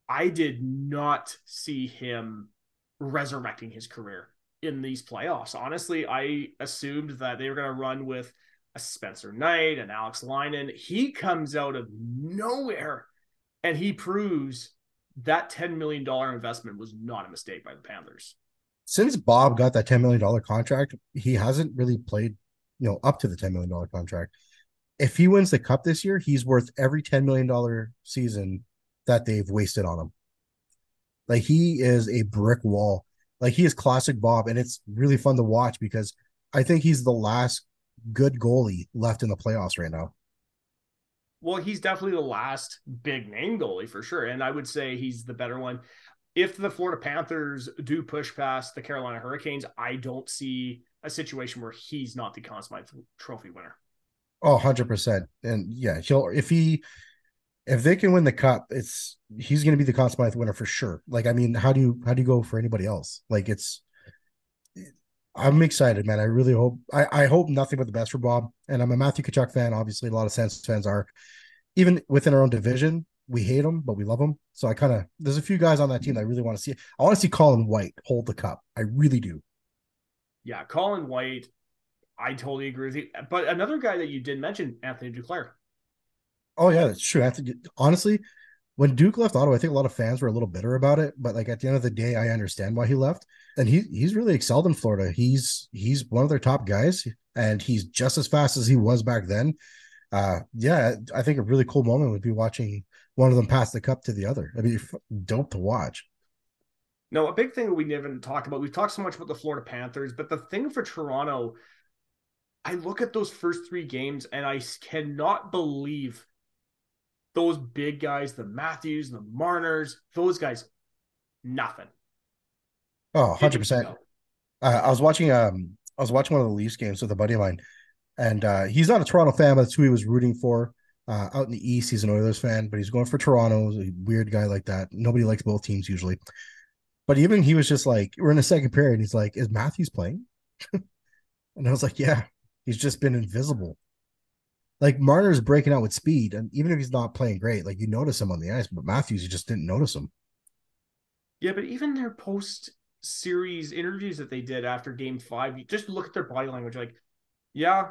I did not see him resurrecting his career in these playoffs. Honestly, I assumed that they were going to run with a Spencer Knight and Alex Lyon. He comes out of nowhere and he proves that $10 million investment was not a mistake by the Panthers. Since Bob got that $10 million contract, he hasn't really played, you know, up to the $10 million contract. If he wins the cup this year, he's worth every $10 million season that they've wasted on him. Like he is a brick wall. Like he is classic Bob, and it's really fun to watch because I think he's the last good goalie left in the playoffs right now. Well, he's definitely the last big name goalie for sure. And I would say he's the better one. If the Florida Panthers do push past the Carolina Hurricanes, I don't see a situation where he's not the Conn Smythe Trophy winner. Oh, 100%. And yeah, he'll, if he, if they can win the cup, it's, he's going to be the Conn Smythe winner for sure. Like, I mean, how do you, how do you go for anybody else? Like, it's, I'm excited, man. I really hope I, I hope nothing but the best for Bob. And I'm a Matthew Tkachuk fan. Obviously, a lot of Sens fans are. Even within our own division, we hate him, but we love him. So I kind of there's a few guys on that team that I really want to see. I want to see Colin White hold the cup. I really do. Yeah, Colin White. I totally agree with you. But another guy that you did mention, Anthony Duclair. Oh yeah, that's true. Anthony, honestly, when Duke left Ottawa, I think a lot of fans were a little bitter about it. But like at the end of the day, I understand why he left. And he he's really excelled in Florida. He's he's one of their top guys, and he's just as fast as he was back then. Uh, yeah, I think a really cool moment would be watching one of them pass the cup to the other. I mean, dope to watch. No, a big thing that we didn't talk about. We've talked so much about the Florida Panthers, but the thing for Toronto, I look at those first three games and I cannot believe those big guys, the Matthews, the Marners, those guys, nothing. Oh, 100%. Uh, I was watching um I was watching one of the Leafs games with a buddy of mine, and uh, he's not a Toronto fan, but that's who he was rooting for. Uh, out in the East, he's an Oilers fan, but he's going for Toronto. He's a weird guy like that. Nobody likes both teams usually. But even he was just like, we're in the second period. He's like, is Matthews playing? and I was like, yeah, he's just been invisible like Marner's breaking out with speed, and even if he's not playing great, like you notice him on the ice, but Matthews, you just didn't notice him. Yeah, but even their post series interviews that they did after game five, you just look at their body language, like, yeah,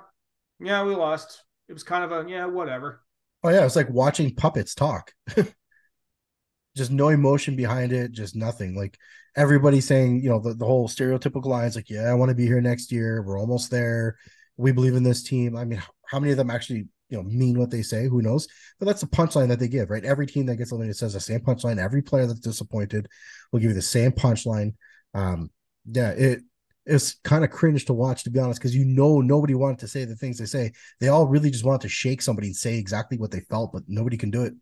yeah, we lost. It was kind of a yeah, whatever. Oh yeah, it's like watching puppets talk. just no emotion behind it, just nothing. Like everybody saying, you know, the, the whole stereotypical lines like, yeah, I want to be here next year. We're almost there. We believe in this team. I mean, how many of them actually you know mean what they say? Who knows? But that's the punchline that they give, right? Every team that gets eliminated says the same punchline. Every player that's disappointed will give you the same punchline. Um, yeah, it it's kind of cringe to watch, to be honest, because you know nobody wanted to say the things they say. They all really just wanted to shake somebody and say exactly what they felt, but nobody can do it.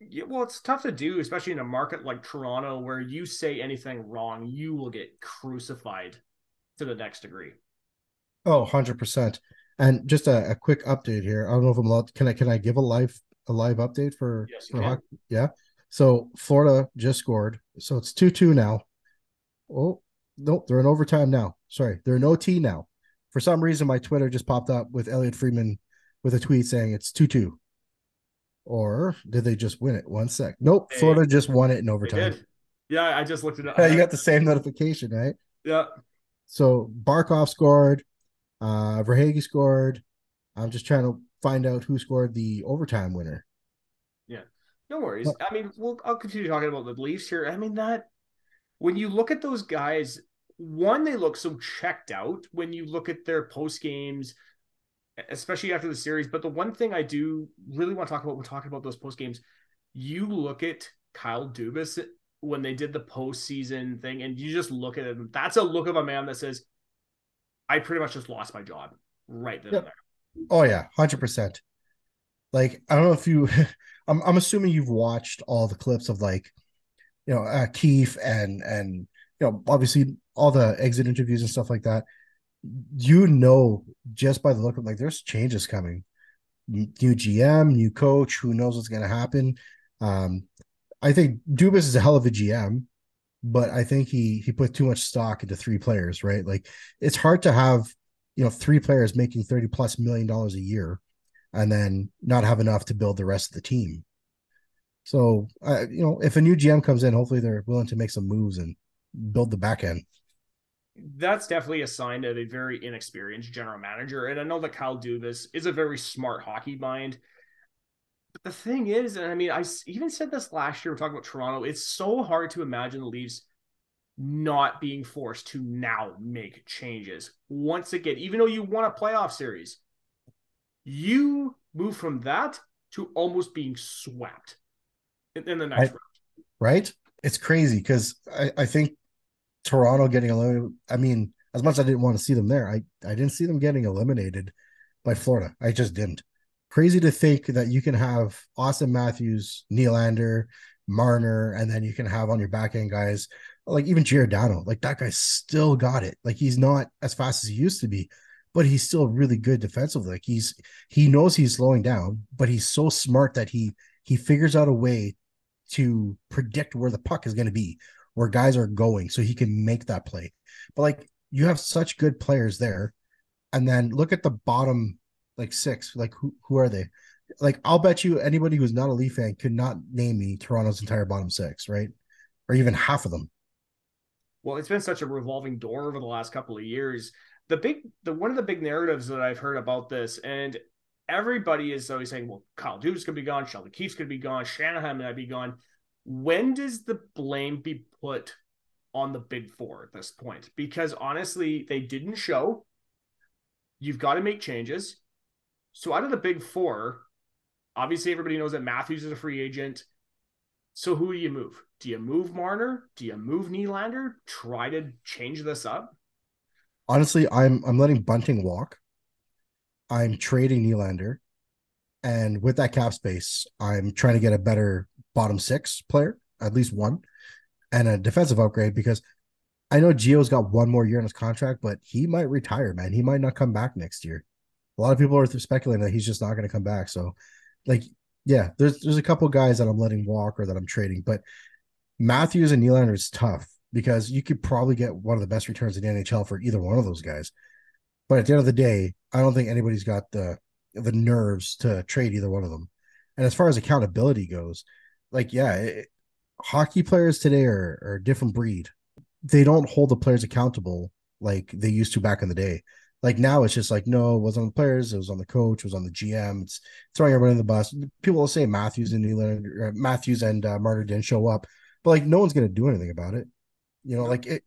Yeah, well, it's tough to do, especially in a market like Toronto where you say anything wrong, you will get crucified to the next degree. Oh, 100%. And just a, a quick update here. I don't know if I'm allowed. Can I can I give a live a live update for Yes, for hockey? Yeah. So Florida just scored. So it's two two now. Oh no, they're in overtime now. Sorry, they're in OT now. For some reason, my Twitter just popped up with Elliotte Friedman with a tweet saying it's two two. Or did they just win it? One sec. Nope. They- Florida just won it in overtime. Yeah, I just looked it up. Yeah, you got the same notification, right? yeah. So Barkov scored, uh Verhaeghe scored. I'm just trying to find out who scored the overtime winner. Yeah. No worries. Well- I mean, we'll I'll continue talking about the Leafs here. I mean that when you look at those guys, one they look so checked out when you look at their post games, especially after the series. But the one thing I do really want to talk about when talking about those post games, you look at Kyle Dubas when they did the postseason thing, and you just look at him. That's a look of a man that says, "I pretty much just lost my job right then and there." Oh yeah, hundred percent. Like I don't know if you, I'm I'm assuming you've watched all the clips of like, you know, uh, Keefe and and you know obviously all the exit interviews and stuff like that. You know, just by the look of like, there's changes coming. New GM, new coach. Who knows what's going to happen? Um, I think Dubas is a hell of a GM, but I think he he put too much stock into three players. Right, like it's hard to have you know three players making 30 plus million dollars a year and then not have enough to build the rest of the team so uh, you know if a new gm comes in hopefully they're willing to make some moves and build the back end that's definitely a sign of a very inexperienced general manager. And I know that Kyle Dubas is a very smart hockey mind. But the thing is, and I mean, I even said this last year, we're talking about Toronto, it's so hard to imagine the Leafs not being forced to now make changes. Once again, even though you won a playoff series, you move from that to almost being swept in, in the next I- round. right it's crazy because I, I think toronto getting eliminated i mean as much as i didn't want to see them there i i didn't see them getting eliminated by florida i just didn't crazy to think that you can have auston matthews Nylander, marner and then you can have on your back end guys like even Giordano, like that guy still got it. Like he's not as fast as he used to be, but he's still really good defensively. Like he's he knows he's slowing down, but he's so smart that he he figures out a way to predict where the puck is going to be, where guys are going, so he can make that play. But like you have such good players there, and then look at the bottom like six. Like who who are they? Like I'll bet you anybody who's not a Leaf fan could not name me Toronto's entire bottom six, right? Or even half of them. well it's been such a revolving door over the last couple of years the big the one of the big narratives that i've heard about this and everybody is always saying well kyle Dubas could be gone sheldon keefe's could be gone shanahan might be gone when does the blame be put on the big four at this point because honestly they didn't show you've got to make changes so out of the big four obviously everybody knows that matthews is a free agent so who do you move? Do you move Marner? Do you move Nylander? Try to change this up? Honestly, I'm I'm letting Bunting walk. I'm trading Nylander, and with that cap space, I'm trying to get a better bottom six player, at least one, and a defensive upgrade because I know Gio's got one more year in his contract, but he might retire, man. He might not come back next year. A lot of people are speculating that he's just not going to come back. So, like, yeah, there's there's a couple guys that I'm letting walk or that I'm trading, but Matthews and Nylander is tough because you could probably get one of the best returns in the NHL for either one of those guys. But at the end of the day, I don't think anybody's got the the nerves to trade either one of them. And as far as accountability goes, like yeah, it, hockey players today are, are a different breed. They don't hold the players accountable like they used to back in the day. Like now, it's just like no, it wasn't on the players, it was on the coach, it was on the GM. It's throwing everybody in the bus. People will say Matthews and Nylander, uh, Matthews and uh, Marner didn't show up, but like no one's gonna do anything about it. You know, like it,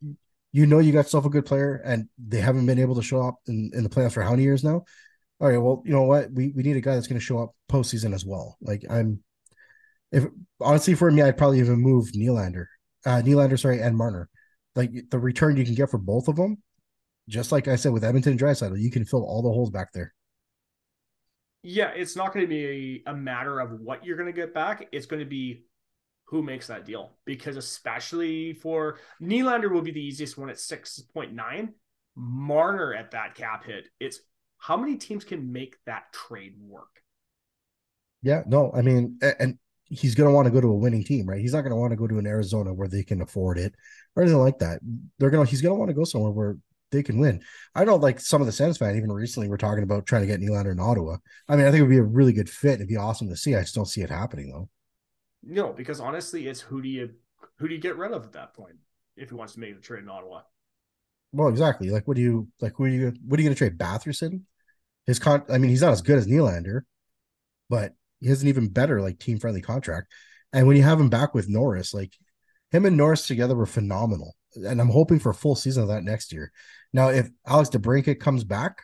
you know, you got yourself a good player, and they haven't been able to show up in, in the playoffs for how many years now? All right, well, you know what? We we need a guy that's going to show up postseason as well. Like I'm, if honestly for me, I'd probably even move Nylander, uh, Nylander, sorry, and Marner. Like the return you can get for both of them, just like I said with Edmonton and Draisaitl, you can fill all the holes back there. Yeah, it's not going to be a, a matter of what you're going to get back. It's going to be who makes that deal because especially for Nylander will be the easiest one at 6.9 Marner at that cap hit it's how many teams can make that trade work yeah no I mean and he's going to want to go to a winning team right he's not going to want to go to an Arizona where they can afford it or anything like that they're going to he's going to want to go somewhere where they can win. I know like some of the Sens fans even recently were talking about trying to get Nylander in Ottawa. I mean, I think it would be a really good fit. It'd be awesome to see. I just don't see it happening though. No, because honestly, it's who do you who do you get rid of at that point if he wants to make the trade in Ottawa? Well, exactly. Like, what do you like? Who are you? What are you going to trade? Batherson? His con. I mean, he's not as good as Nylander, but he has an even better like team friendly contract. And when you have him back with Norris, like him and Norris together were phenomenal. And I'm hoping for a full season of that next year. Now, if Alex DeBrincat comes back,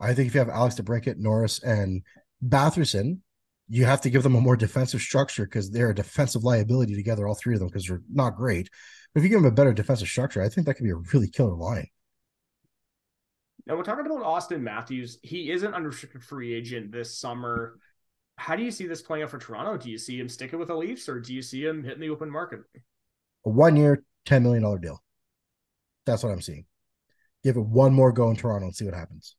I think if you have Alex DeBrincat, Norris, and Batherson, you have to give them a more defensive structure because they're a defensive liability together, all three of them, because they're not great. But if you give them a better defensive structure, I think that could be a really killer line. Now we're talking about Auston Matthews. He is an unrestricted free agent this summer. How do you see this playing out for Toronto? Do you see him sticking with the Leafs or do you see him hitting the open market? A one year, $10 million deal. That's what I'm seeing. Give it one more go in Toronto and see what happens.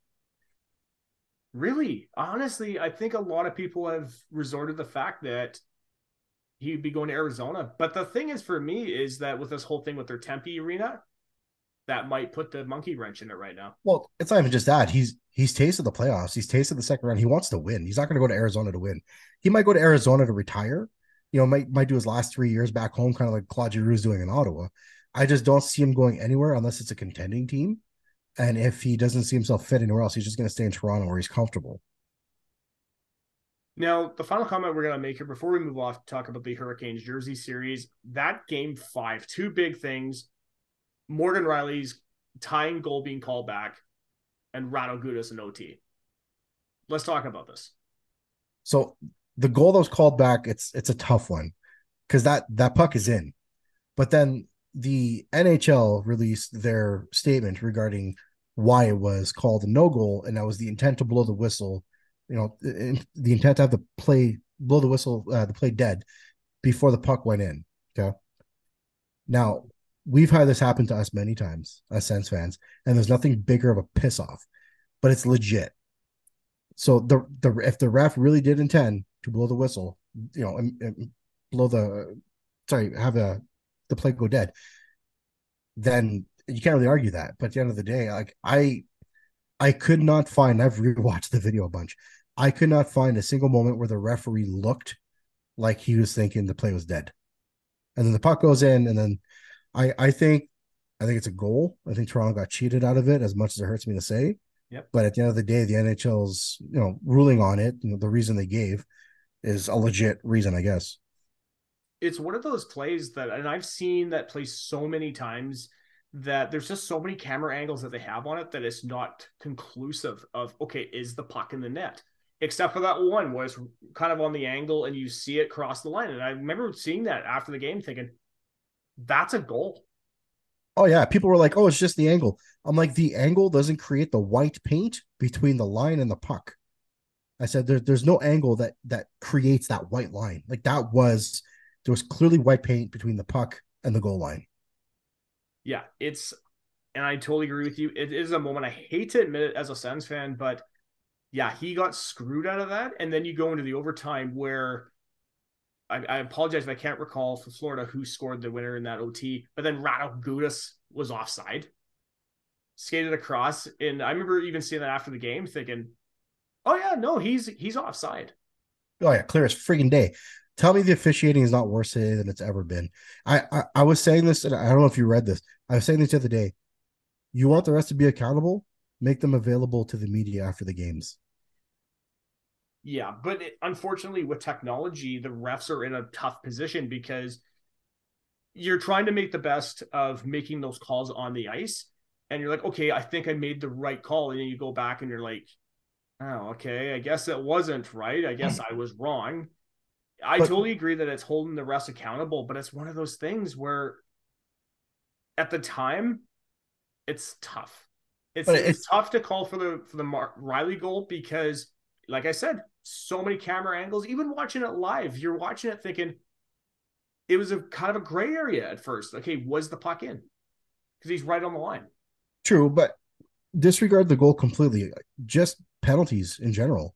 Really, honestly, I think a lot of people have resorted to the fact that he'd be going to Arizona. But the thing is, for me, is that with this whole thing with their Tempe arena, that might put the monkey wrench in it right now. Well, it's not even just that. He's he's tasted the playoffs. He's tasted the second round. He wants to win. He's not going to go to Arizona to win. He might go to Arizona to retire. You know, might might do his last three years back home, kind of like Claude Giroux is doing in Ottawa. I just don't see him going anywhere unless it's a contending team. And if he doesn't see himself fit anywhere else, he's just going to stay in Toronto where he's comfortable. Now, the final comment we're going to make here before we move off to talk about the Hurricanes Jersey series, that game five, two big things. Morgan Rielly's tying goal being called back and Radko Gudas and OT. Let's talk about this. So the goal that was called back, it's it's a tough one because that that puck is in. But then the NHL released their statement regarding why it was called a no goal, and that was the intent to blow the whistle. You know, the intent to have the play blow the whistle, uh, the play dead before the puck went in. Okay. Now we've had this happen to us many times as Sens fans, and there's nothing bigger of a piss off, but it's legit. So the the if the ref really did intend to blow the whistle, you know, and, and blow the sorry, have a the play go dead, then you can't really argue that. But at the end of the day, like I I could not find I've rewatched the video a bunch. I could not find a single moment where the referee looked like he was thinking the play was dead. And then the puck goes in, and then I I think I think it's a goal. I think Toronto got cheated out of it, as much as it hurts me to say. Yep. But at the end of the day, the NHL's you know ruling on it, you know, the reason they gave is a legit reason, I guess it's one of those plays that, and I've seen that play so many times that there's just so many camera angles that they have on it that it's not conclusive of okay, is the puck in the net? Except for that one where it's kind of on the angle and you see it cross the line. And I remember seeing that after the game thinking, that's a goal. Oh yeah. People were like, oh, it's just the angle. I'm like, the angle doesn't create the white paint between the line and the puck. I said there, there's no angle that that creates that white line. Like that was there was clearly white paint between the puck and the goal line. Yeah, it's and I totally agree with you. It is a moment I hate to admit it as a Sens fan, but yeah, he got screwed out of that. And then you go into the overtime where I, I apologize if I can't recall for Florida who scored the winner in that OT, but then Radko Gudas was offside, skated across, and I remember even seeing that after the game, thinking, "Oh yeah, no, he's he's offside." Oh yeah, clear as freaking day tell me the officiating is not worse today than it's ever been. I, I, I was saying this, and I don't know if you read this. I was saying this the other day. You want the rest to be accountable? Make them available to the media after the games. Yeah, but it, unfortunately, with technology, the refs are in a tough position because you're trying to make the best of making those calls on the ice, and you're like, okay, I think I made the right call, and then you go back and you're like, oh, okay, I guess it wasn't right. I guess hmm. I was wrong I but, totally agree that it's holding the rest accountable, but it's one of those things where at the time it's tough. It's, it's, it's tough to call for the for the Mar- Rielly goal because like I said, so many camera angles. Even watching it live, you're watching it thinking it was a kind of a gray area at first. Okay, was the puck in? Because he's right on the line. True, but disregard the goal completely. Just penalties in general.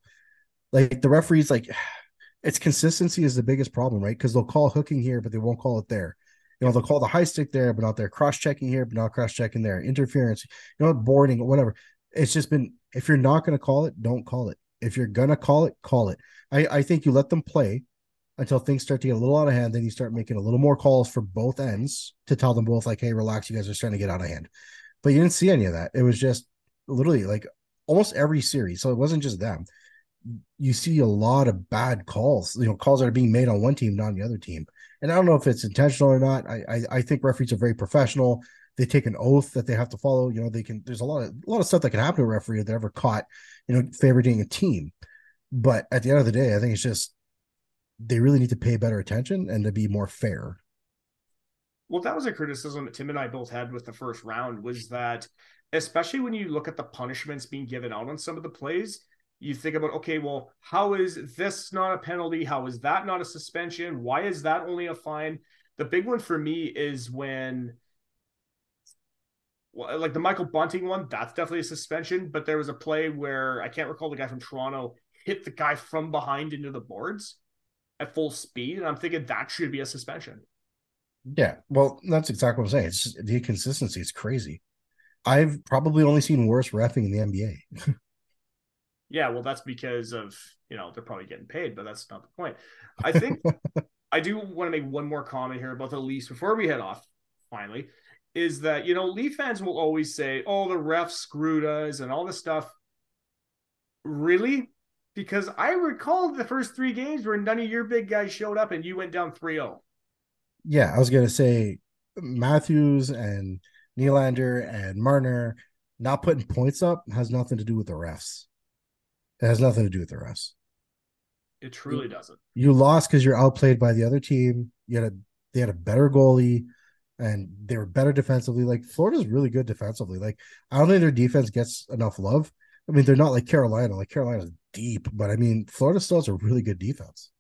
Like the referees, like it's consistency is the biggest problem, right? Because they'll call hooking here, but they won't call it there. You know, they'll call the high stick there, but not there. Cross checking here, but not cross checking there. Interference, you know, boarding, whatever. It's just been if you're not going to call it, don't call it. If you're gonna call it, call it. I, I think you let them play until things start to get a little out of hand. Then you start making a little more calls for both ends to tell them both, like, hey, relax, you guys are starting to get out of hand. But you didn't see any of that. It was just literally like almost every series. So it wasn't just them. You see a lot of bad calls, you know, calls that are being made on one team, not on the other team. And I don't know if it's intentional or not. I, I, I think referees are very professional. They take an oath that they have to follow. You know, they can. There's a lot of a lot of stuff that can happen to a referee if they're ever caught, you know, favoring a team. But at the end of the day, I think it's just they really need to pay better attention and to be more fair. Well, that was a criticism that Tim and I both had with the first round was that, especially when you look at the punishments being given out on some of the plays, you think about, okay, well, how is this not a penalty? How is that not a suspension? Why is that only a fine? The big one for me is when, like the Michael Bunting one, that's definitely a suspension. But there was a play where I can't recall the guy from Toronto hit the guy from behind into the boards at full speed. And I'm thinking that should be a suspension. Yeah, well, that's exactly what I'm saying. It's just, the consistency is crazy. I've probably only seen worse refing in the NBA. yeah, well, that's because of you know they're probably getting paid, but that's not the point. I think I do want to make one more comment here about the Leafs before we head off. Finally, is that you know Leaf fans will always say, "Oh, the refs screwed us" and all this stuff. Really? Because I recall the first three games where none of your big guys showed up and you went down 3 0 yeah, I was gonna say Matthews and Nylander and Marner not putting points up has nothing to do with the refs. It has nothing to do with the refs. It truly you, doesn't. You lost because you're outplayed by the other team. You had a they had a better goalie and they were better defensively. Like Florida's really good defensively. Like I don't think their defense gets enough love. I mean, they're not like Carolina. Like Carolina's deep, but I mean, Florida still has a really good defense.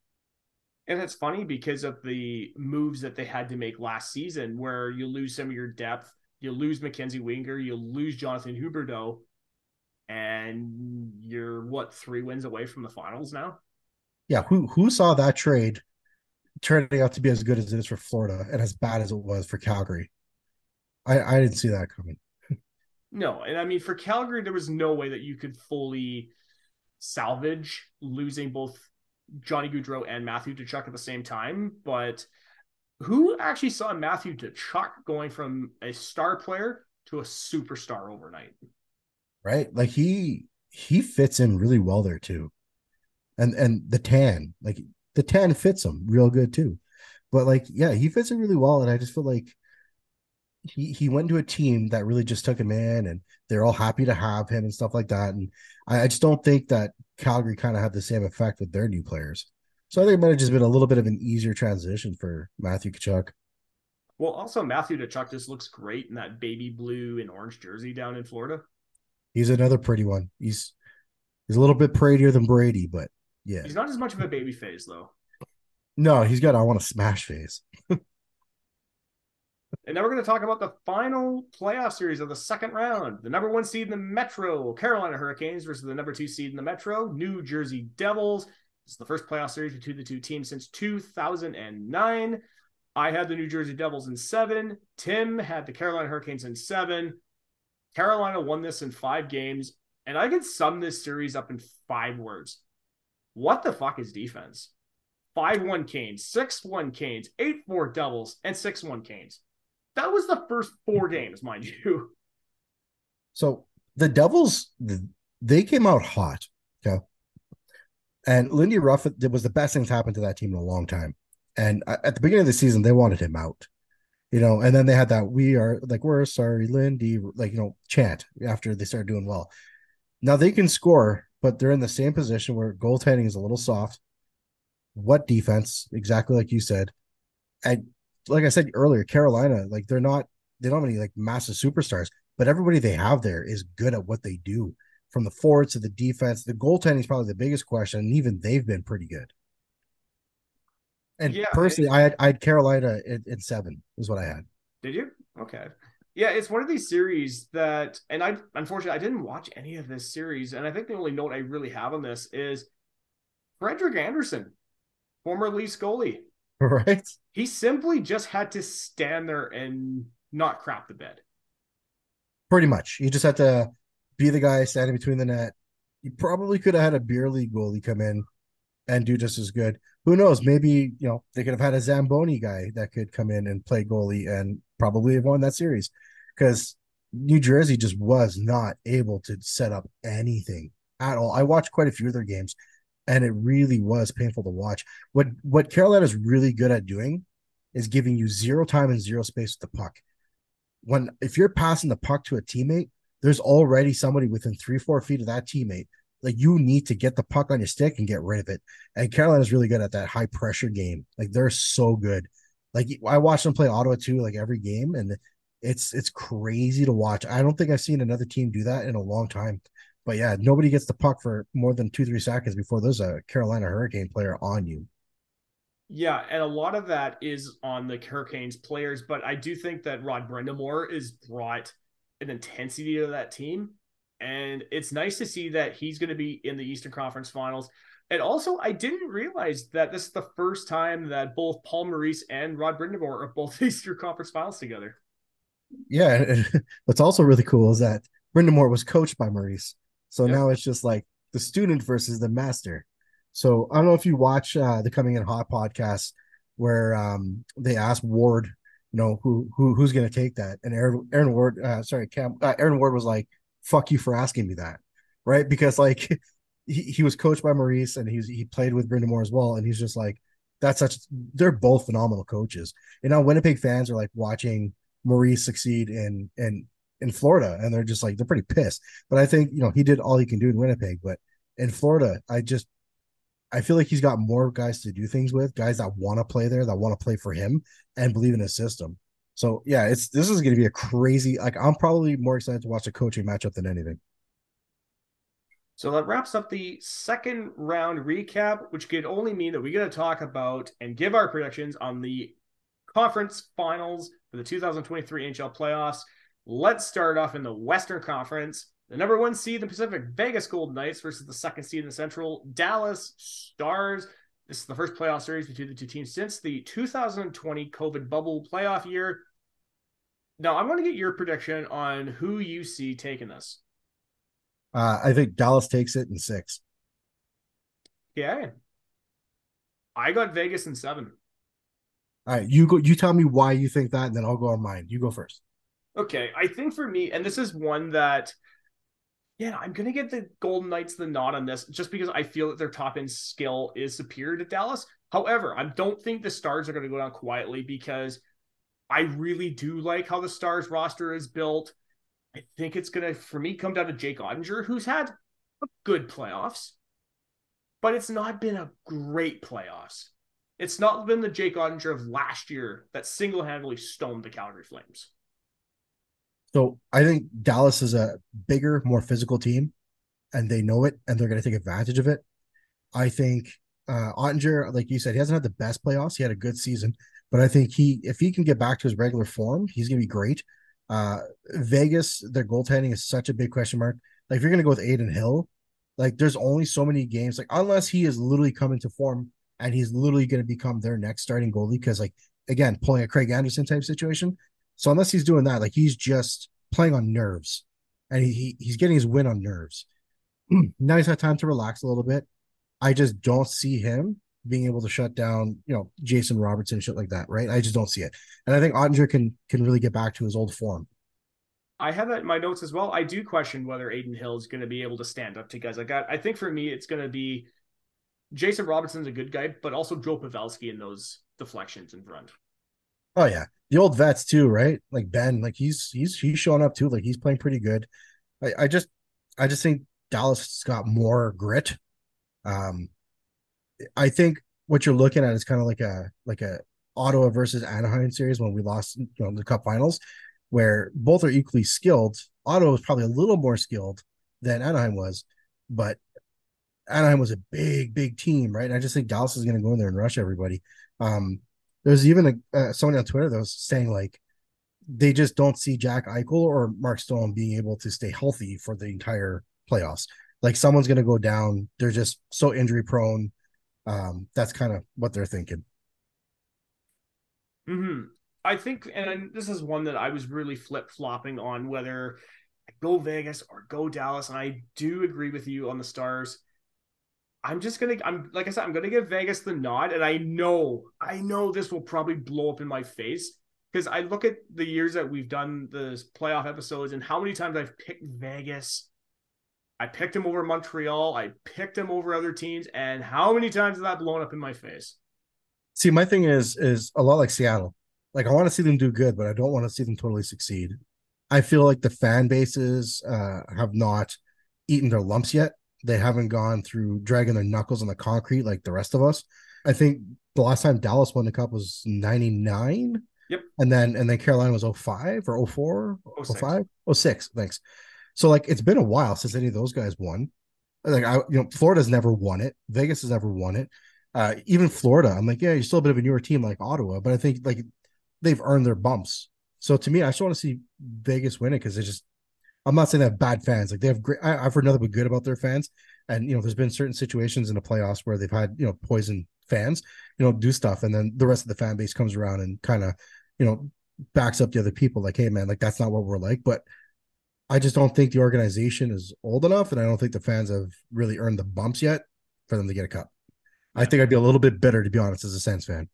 And it's funny because of the moves that they had to make last season, where you lose some of your depth, you lose MacKenzie Weegar, you lose Jonathan Huberdeau, and you're what three wins away from the finals now. Yeah, who who saw that trade turning out to be as good as it is for Florida and as bad as it was for Calgary? I I didn't see that coming. no, and I mean for Calgary, there was no way that you could fully salvage losing both Johnny Gaudreau and Matthew Tkachuk at the same time, but who actually saw Matthew Tkachuk going from a star player to a superstar overnight? Right, like he he fits in really well there too, and and the tan, like the 10 fits him real good too. But like, yeah, he fits in really well, and I just feel like he he went to a team that really just took him in, and they're all happy to have him and stuff like that. And I, I just don't think that Calgary kind of had the same effect with their new players. So I think it might have just been a little bit of an easier transition for Matthew Tkachuk. Well, also Matthew Tkachuk just looks great in that baby blue and orange jersey down in Florida. He's another pretty one. He's he's a little bit prettier than Brady, but yeah, he's not as much of a baby face though. No, he's got I want to smash face. And now we're going to talk about the final playoff series of the second round. The number one seed in the Metro, Carolina Hurricanes, versus the number two seed in the Metro, New Jersey Devils. This is the first playoff series between the two teams since 2009. I had the New Jersey Devils in seven. Tim had the Carolina Hurricanes in seven. Carolina won this in five games. And I can sum this series up in five words. What the fuck is defense? 5 1 Canes, 6 1 Canes, 8 4 doubles, and 6 1 Canes. That was the first four mm-hmm. games, mind you. So the Devils, they came out hot. Okay. And Lindy Ruff it was the best thing that's happened to that team in a long time. And at the beginning of the season, they wanted him out, you know, and then they had that we are like, we're sorry, Lindy, like, you know, chant after they started doing well. Now they can score, but they're in the same position where goaltending is a little soft. What defense? Exactly like you said. And like I said earlier, Carolina, like they're not they don't have any like massive superstars, but everybody they have there is good at what they do from the forwards to the defense. The goaltending is probably the biggest question, and even they've been pretty good. And yeah, personally, I had I had Carolina in, in seven is what I had. Did you? Okay. Yeah, it's one of these series that, and I unfortunately I didn't watch any of this series, and I think the only note I really have on this is Frederik Andersen, former Leafs goalie. Right. He simply just had to stand there and not crap the bed. Pretty much, he just had to be the guy standing between the net. You probably could have had a beer league goalie come in and do just as good. Who knows? Maybe you know they could have had a Zamboni guy that could come in and play goalie and probably have won that series because New Jersey just was not able to set up anything at all. I watched quite a few of their games, and it really was painful to watch. What what Carolina is really good at doing is giving you zero time and zero space with the puck. When if you're passing the puck to a teammate, there's already somebody within three four feet of that teammate like you need to get the puck on your stick and get rid of it. And Carolina's really good at that high pressure game. Like they're so good. Like I watch them play Ottawa too, like every game, and it's it's crazy to watch. I don't think I've seen another team do that in a long time. But yeah, nobody gets the puck for more than two, three seconds before there's a Carolina Hurricane player on you. Yeah, and a lot of that is on the Hurricanes players, but I do think that Rod Brind'Amour is brought an intensity to that team and it's nice to see that he's going to be in the Eastern Conference Finals. And also, I didn't realize that this is the first time that both Paul Maurice and Rod Brind'Amour are both Eastern Conference Finals together. Yeah, and what's also really cool is that Brind'Amour was coached by Maurice, so yep. now it's just like the student versus the master. So I don't know if you watch uh, the Coming in Hot podcast where um, they asked Ward, you know, who who who's going to take that, and Aaron Aaron Ward, uh, sorry, Cam, uh, Aaron Ward was like, fuck you for asking me that, right? Because like he, he was coached by Maurice and he's he played with Brind'Amour as well, and he's just like that's such they're both phenomenal coaches. You know, Winnipeg fans are like watching Maurice succeed in in in Florida, and they're just like they're pretty pissed. But I think you know he did all he can do in Winnipeg, but in Florida, I just I feel like he's got more guys to do things with, guys that want to play there, that want to play for him and believe in his system. So yeah, it's this is going to be a crazy. Like I'm probably more excited to watch a coaching matchup than anything. So that wraps up the second round recap, which could only mean that we got to talk about and give our predictions on the conference finals for the 2023 NHL playoffs. Let's start off in the Western Conference. The number one seed the Pacific, Vegas Golden Knights versus the second seed in the Central, Dallas Stars. This is the first playoff series between the two teams since the 2020 COVID bubble playoff year. Now, I want to get your prediction on who you see taking this. Uh, I think Dallas takes it in six. Yeah. I got Vegas in seven. All right, you go. You tell me why you think that, and then I'll go on mine. You go first. Okay, I think for me, and this is one that, yeah, I'm gonna get the Golden Knights the nod on this, just because I feel that their top end skill is superior to Dallas. However, I don't think the Stars are gonna go down quietly because I really do like how the Stars roster is built. I think it's going to, for me, come down to Jake Oettinger, who's had good playoffs, but it's not been a great playoffs. It's not been the Jake Oettinger of last year that single handedly stoned the Calgary Flames. So I think Dallas is a bigger, more physical team, and they know it, and they're going to take advantage of it. I think uh, Oettinger, like you said, he hasn't had the best playoffs. He had a good season, but I think he, if he can get back to his regular form, he's going to be great. Uh, Vegas, their goaltending is such a big question mark. Like if you're going to go with Adin Hill, like there's only so many games. Like unless he is literally coming to form and he's literally going to become their next starting goalie, because like again, pulling a Craig Anderson type situation. So unless he's doing that, like he's just playing on nerves, and he, he he's getting his win on nerves. now he's had time to relax a little bit. I just don't see him being able to shut down, you know, Jason Robertson shit like that, right? I just don't see it. And I think Oettinger can can really get back to his old form. I have that in my notes as well. I do question whether Adin Hill is going to be able to stand up to guys like that. I think for me, it's going to be Jason Robertson's a good guy, but also Joe Pavelski in those deflections in front. Oh yeah, the old vets too, right? Like Benn, like he's he's he's showing up too. Like he's playing pretty good. I, I just I just think Dallas has got more grit. Um, I think what you're looking at is kind of like a like a Ottawa versus Anaheim series when we lost you know the Cup Finals, where both are equally skilled. Ottawa was probably a little more skilled, than Anaheim was, but Anaheim was a big, big team, right? And I just think Dallas is going to go in there and rush everybody. Um, there's even a uh, someone on Twitter that was saying like they just don't see Jack Eichel or Mark Stone being able to stay healthy for the entire playoffs. Like someone's going to go down. They're just so injury prone. Um, that's kind of what they're thinking. Hmm. I think, and this is one that I was really flip flopping on whether go Vegas or go Dallas. And I do agree with you on the Stars. I'm just gonna I'm like I said, I'm gonna give Vegas the nod, and I know, I know this will probably blow up in my face because I look at the years that we've done the playoff episodes and how many times I've picked Vegas. I picked him over Montreal, I picked him over other teams, and how many times has that blown up in my face? See, my thing is is a lot like Seattle. Like I want to see them do good, but I don't want to see them totally succeed. I feel like the fan bases uh, have not eaten their lumps yet they haven't gone through dragging their knuckles on the concrete like the rest of us. I think the last time Dallas won the cup was 99. Yep. And then and then Carolina was 05 or 04, 06. 05, 06. Thanks. So like it's been a while since any of those guys won. Like I you know, Florida's never won it. Vegas has never won it. Uh, even Florida, I'm like, yeah, you're still a bit of a newer team like Ottawa, but I think like they've earned their bumps. So to me, I just want to see Vegas win it because they just I'm not saying they have bad fans. Like they have great. I, have heard nothing but good about their fans. And you know, there's been certain situations in the playoffs where they've had you know poison fans, you know, do stuff, and then the rest of the fan base comes around and kind of, you know, backs up the other people. Like, hey, man, like that's not what we're like. But I just don't think the organization is old enough, and I don't think the fans have really earned the bumps yet for them to get a cup. I think I'd be a little bit bitter to be honest as a Sens fan.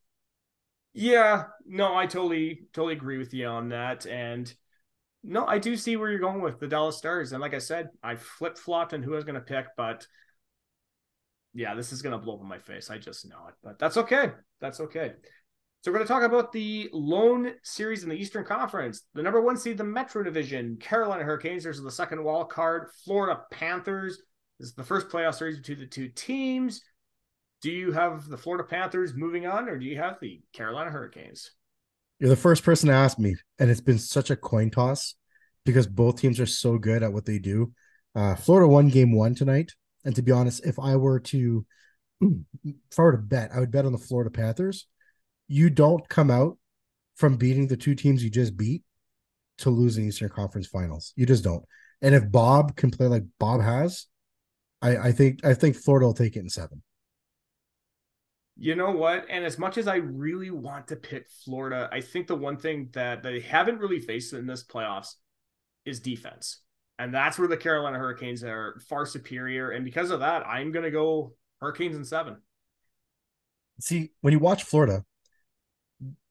Yeah, no, I totally totally agree with you on that, and no, I do see where you're going with the Dallas Stars. And like I said, I flip flopped on who I was going to pick, but yeah, this is going to blow up in my face. I just know it, but that's okay. That's okay. So we're going to talk about the lone series in the Eastern Conference. The number one seed, the Metro Division, Carolina Hurricanes. There's the second wild card, Florida Panthers. This is the first playoff series between the two teams. Do you have the Florida Panthers moving on, or do you have the Carolina Hurricanes? You're the first person to ask me, and it's been such a coin toss because both teams are so good at what they do. Uh, Florida won game one tonight, and to be honest, if I were to if I were to bet, I would bet on the Florida Panthers. You don't come out from beating the two teams you just beat to losing Eastern Conference Finals. You just don't. And if Bob can play like Bob has, I, I think I think Florida will take it in seven. You know what? And as much as I really want to pick Florida, I think the one thing that they haven't really faced in this playoffs is defense. And that's where the Carolina Hurricanes are far superior. And because of that, I'm going to go Hurricanes in seven. See, when you watch Florida,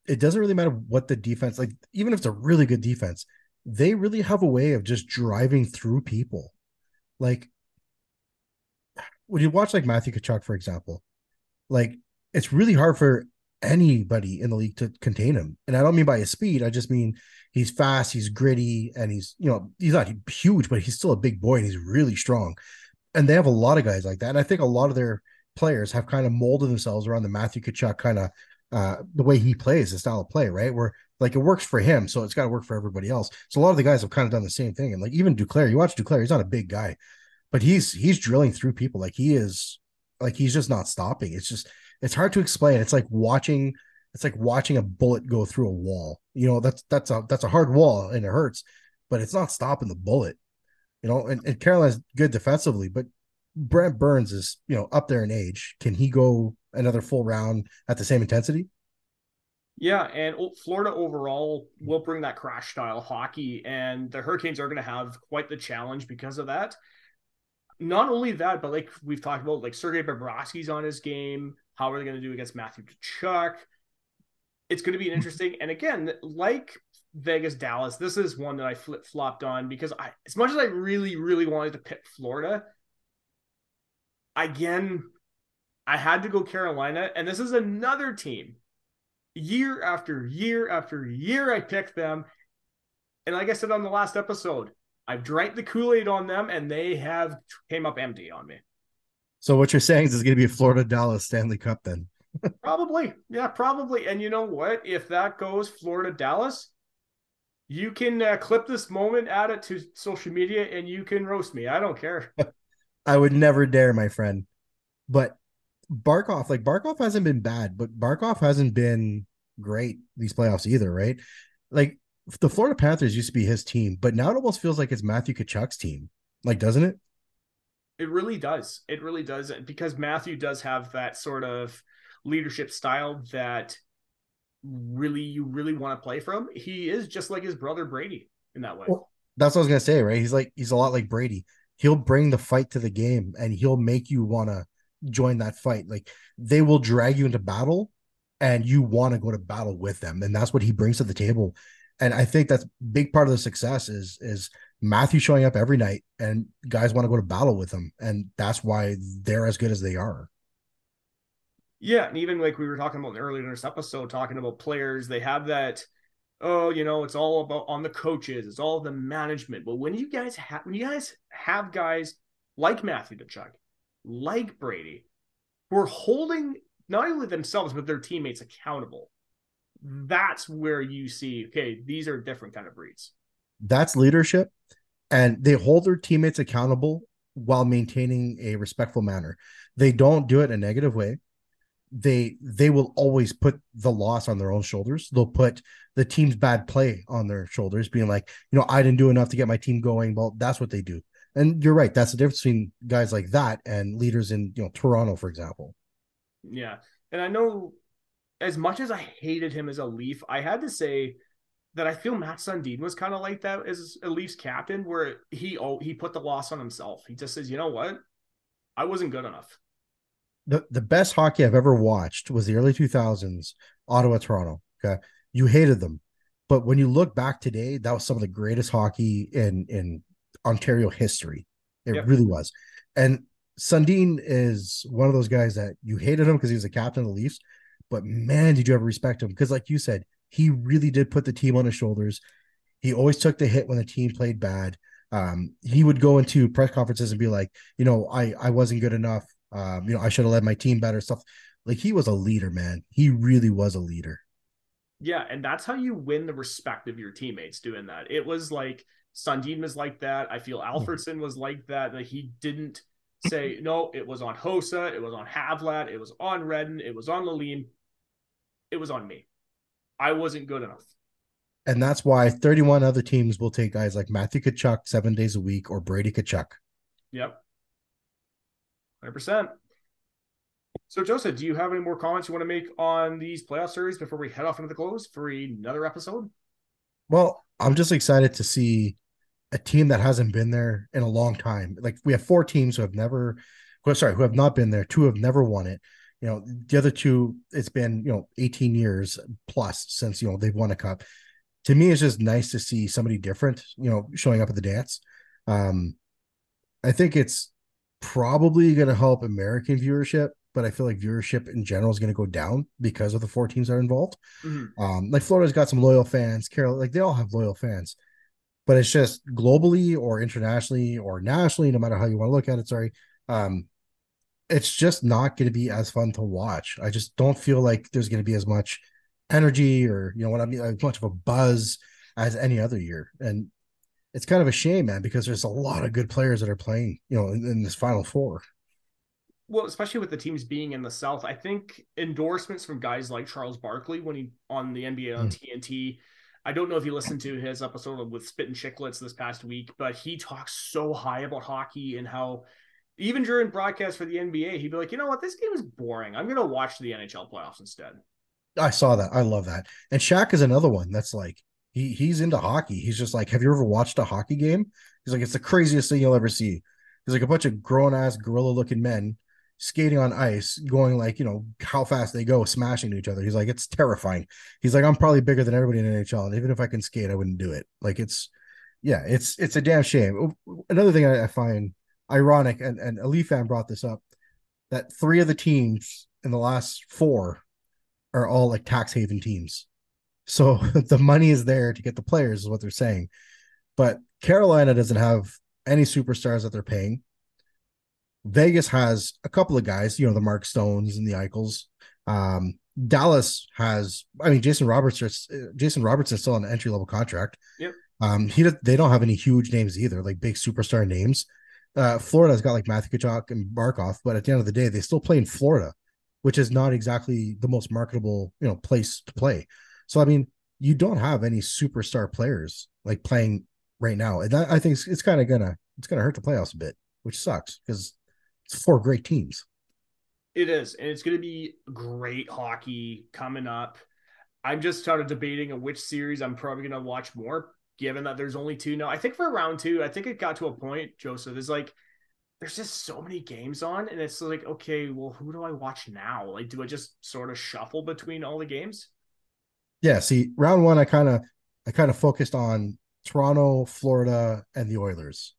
it doesn't really matter what the defense, like, even if it's a really good defense, they really have a way of just driving through people. Like, when you watch, like, Matthew Tkachuk, for example, like, it's really hard for anybody in the league to contain him. And I don't mean by his speed, I just mean he's fast, he's gritty, and he's, you know, he's not huge, but he's still a big boy and he's really strong. And they have a lot of guys like that. And I think a lot of their players have kind of molded themselves around the Matthew Tkachuk kind of uh the way he plays, the style of play, right? Where like it works for him, so it's got to work for everybody else. So a lot of the guys have kind of done the same thing. And like even Duclair, you watch Duclair, he's not a big guy, but he's he's drilling through people. Like he is like he's just not stopping. It's just it's hard to explain. It's like watching it's like watching a bullet go through a wall. You know, that's that's a that's a hard wall and it hurts, but it's not stopping the bullet. You know, and, and Carolina's good defensively, but Brent Burns is, you know, up there in age. Can he go another full round at the same intensity? Yeah, and Florida overall will bring that crash style hockey, and the Hurricanes are going to have quite the challenge because of that. Not only that, but like we've talked about, like Sergei Bobrovsky's on his game. How are they going to do against Matthew Tkachuk? It's going to be interesting. And again, like Vegas, Dallas, this is one that I flip flopped on because I, as much as I really, really wanted to pick Florida, again, I had to go Carolina. And this is another team. Year after year after year, I picked them. And like I said on the last episode, I've drank the Kool Aid on them, and they have came up empty on me. So what you're saying is it's going to be a Florida Dallas Stanley Cup then? probably, yeah, probably. And you know what? If that goes Florida Dallas, You can uh, clip this moment, add it to social media, and you can roast me. I don't care. I would never dare, my friend. But Barkov, like Barkov hasn't been bad, but Barkov hasn't been great these playoffs either, right? Like the Florida Panthers used to be his team, but now it almost feels like it's Matthew Tkachuk's team. Like, doesn't it? It really does. It really does uh, because Matthew does have that sort of leadership style that really you really want to play from. He is just like his brother Brady in that way. Well, that's what I was gonna say, right? He's like he's a lot like Brady. He'll bring the fight to the game and he'll make you want to join that fight. Like they will drag you into battle and you want to go to battle with them. And that's what he brings to the table. And I think that's big part of the success is is Matthew showing up every night and guys want to go to battle with him. And that's why they're as good as they are. Yeah, and even like we were talking about earlier in this episode, talking about players, they have that. Oh, you know, it's all about on the coaches. It's all the management. But when you guys have when you guys have guys like Matthew Tkachuk, like Brady, who are holding not only themselves but their teammates accountable, that's where you see okay, these are different kind of breeds. That's leadership, and they hold their teammates accountable while maintaining a respectful manner. They don't do it in a negative way they they will always put the loss on their own shoulders. They'll put the team's bad play on their shoulders, being like, you know, I didn't do enough to get my team going. Well, that's what they do. And you're right. That's the difference between guys like that and leaders in, you know, Toronto, for example. Yeah. And I know as much as I hated him as a Leaf, I had to say that I feel Mats Sundin was kind of like that as a Leafs captain, where he oh he put the loss on himself. He just says, you know what? I wasn't good enough the, the best hockey I've ever watched was the early 2000s, Ottawa, Toronto. Okay. You hated them. But when you look back today, that was some of the greatest hockey in, in Ontario history. It yep. really was. And Sundin is one of those guys that you hated him because he was the captain of the Leafs. But man, did you ever respect him? Because, like you said, he really did put the team on his shoulders. He always took the hit when the team played bad. Um, he would go into press conferences and be like, you know, I I wasn't good enough. Um, you know, I should have led my team better. Stuff like he was a leader, man. He really was a leader. Yeah, and that's how you win the respect of your teammates doing that. It was like Sundin was like that. I feel mm-hmm. Was like that. That he didn't say no. It was on Hossa. It was on Havlat. It was on Redden. It was on Lalime. It was on me. I wasn't good enough. And that's why 31 other teams will take guys like Matthew Tkachuk seven days a week or Brady Tkachuk. Yep. 100%. So, Joseph, do you have any more comments you want to make on these playoff series before we head off into the close for another episode? Well, I'm just excited to see a team that hasn't been there in a long time. Like we have four teams who have never, sorry, who have not been there. Two have never won it. You know, the other two, it's been you know 18 years plus since you know they've won a cup. To me, it's just nice to see somebody different, you know, showing up at the dance. Um, I think it's probably going to help American viewership, but I feel like viewership in general is going to go down because of the four teams that are involved. Mm-hmm. Um, like Florida's got some loyal fans. Carol, like they all have loyal fans, but it's just globally or internationally or nationally, no matter how you want to look at it. Sorry, um, it's just not going to be as fun to watch. I just don't feel like there's going to be as much energy or you know what I mean, as much of a buzz as any other year. And it's kind of a shame, man, because there's a lot of good players that are playing, you know, in, in this final four. Well, especially with the teams being in the South, I think endorsements from guys like Charles Barkley when he on the NBA on mm. TNT. I don't know if you listened to his episode with Spittin' Chiclets this past week, but he talks so high about hockey and how even during broadcast for the NBA, he'd be like, you know what, this game is boring. I'm gonna watch the NHL playoffs instead. I saw that. I love that. And Shaq is another one that's like he he's into hockey. He's just like, have you ever watched a hockey game? He's like, it's the craziest thing you'll ever see. He's like a bunch of grown ass gorilla looking men skating on ice, going like, you know, how fast they go, smashing each other. He's like, it's terrifying. He's like, I'm probably bigger than everybody in NHL, and even if I can skate, I wouldn't do it. Like it's, yeah, it's it's a damn shame. Another thing I, I find ironic, and and a Leaf fan brought this up, that three of the teams in the last four are all like tax haven teams. So the money is there to get the players, is what they're saying. But Carolina doesn't have any superstars that they're paying. Vegas has a couple of guys, you know, the Mark Stones and the Eichels. Um, Dallas has, I mean, Jason Robertson, Jason Robertson is still on an entry level contract. Yep. Um, he they don't have any huge names either, like big superstar names. Uh, Florida's got like Matthew Tkachuk and Barkov, but at the end of the day, they still play in Florida, which is not exactly the most marketable, you know, place to play. So I mean, you don't have any superstar players like playing right now, and that, I think it's, it's kind of gonna it's gonna hurt the playoffs a bit, which sucks because it's four great teams. It is, and it's to be great hockey coming up. I'm just started debating which series I'm probably to watch more, given that there's only two now. I think for round two, I think it got to a point, Joseph, is like there's just so many games on, and it's like, okay, well, who do I watch now? Like, do I just sort of shuffle between all the games? Yeah. See, round one, I kind of, I kind of focused on Toronto, Florida, and the Oilers.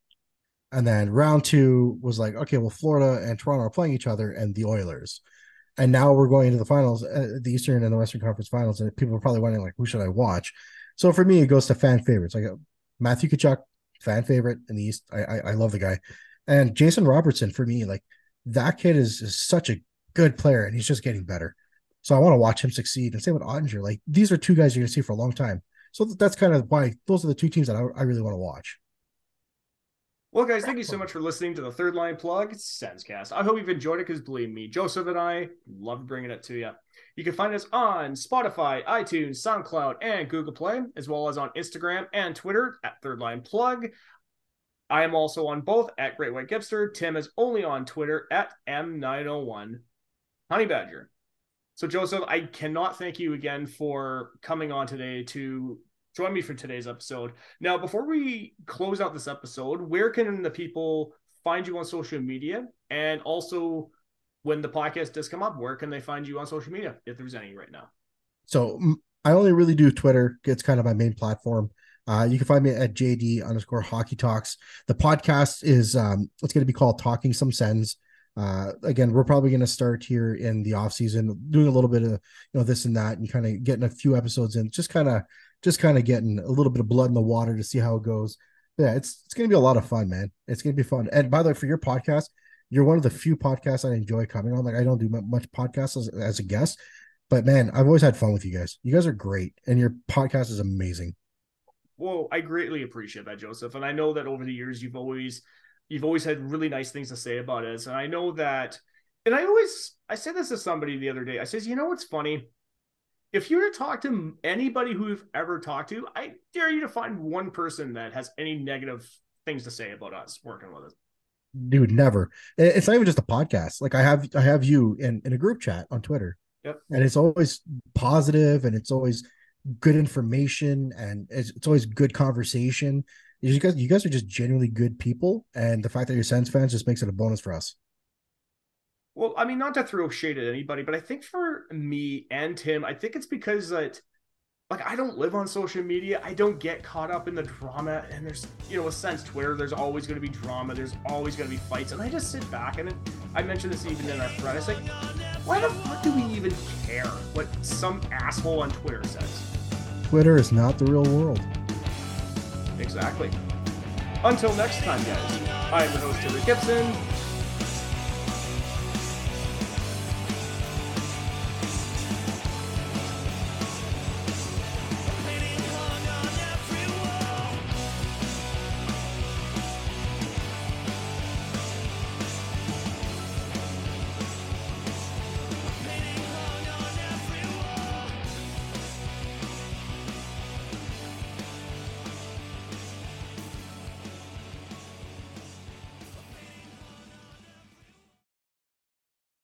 And then round two was like, okay, well, Florida and Toronto are playing each other and the Oilers. And now we're going into the finals, uh, the Eastern and the Western Conference finals. And people are probably wondering, like, who should I watch? So for me, it goes to fan favorites. Like uh, Matthew Tkachuk, fan favorite in the East. I, I, I love the guy. And Jason Robertson, for me, like that kid is, is such a good player and he's just getting better. So I want to watch him succeed. And same with Oettinger. Like these are two guys you're to see for a long time. So that's kind of why those are the two teams that I, I really want to watch. Well, guys, thank you so much for listening to the Third Line Plug Sensecast. I hope you've enjoyed it because believe me, Joseph and I love bringing it to you. You can find us on Spotify, iTunes, SoundCloud, and Google Play, as well as on Instagram and Twitter at Third Line Plug. I am also on both at Great White Gipster. Tim is only on Twitter at M901 Honey Badger. So, Joseph, I cannot thank you again for coming on today to join me for today's episode. Now, before we close out this episode, where can the people find you on social media? And also, when the podcast does come up, where can they find you on social media, if there's any right now? So, I only really do Twitter. It's kind of my main platform. Uh, you can find me at JD underscore hockey talks. The podcast is um, it's going to be called Talking Some Sense. Uh, again, we're probably going to start here in the off season, doing a little bit of you know this and that, and kind of getting a few episodes in, just kind of just kind of getting a little bit of blood in the water to see how it goes. Yeah, it's it's gonna be a lot of fun, man. It's gonna be fun. And by the way, for your podcast, you're one of the few podcasts I enjoy coming on. Like I don't do much podcasts as, as a guest, but man, I've always had fun with you guys. You guys are great, and your podcast is amazing. Well, I greatly appreciate that, Joseph. And I know that over the years you've always you've always had really nice things to say about us. And I know that and I always I said this to somebody the other day. I says, you know what's funny? if you were to talk to anybody who you've ever talked to, I dare you to find one person that has any negative things to say about us working with us. Dude, never. It's not even just a podcast. Like I have, I have you in, in a group chat on Twitter. Yep. And it's always positive and it's always good information and it's, it's always good conversation. You guys, you guys are just genuinely good people. And the fact that you're Sens fans just makes it a bonus for us. Well, I mean, not to throw shade at anybody, but I think for me and Tim, I think it's because that like I don't live on social media. I don't get caught up in the drama. And there's, you know, a sense Twitter, there's always going to be drama. There's always going to be fights. And I just sit back and I mentioned this even in our thread. It's like, why the fuck do we even care what some asshole on Twitter says? Twitter is not the real world. Exactly. Until next time, guys. I'm the host, Taylor Gibson.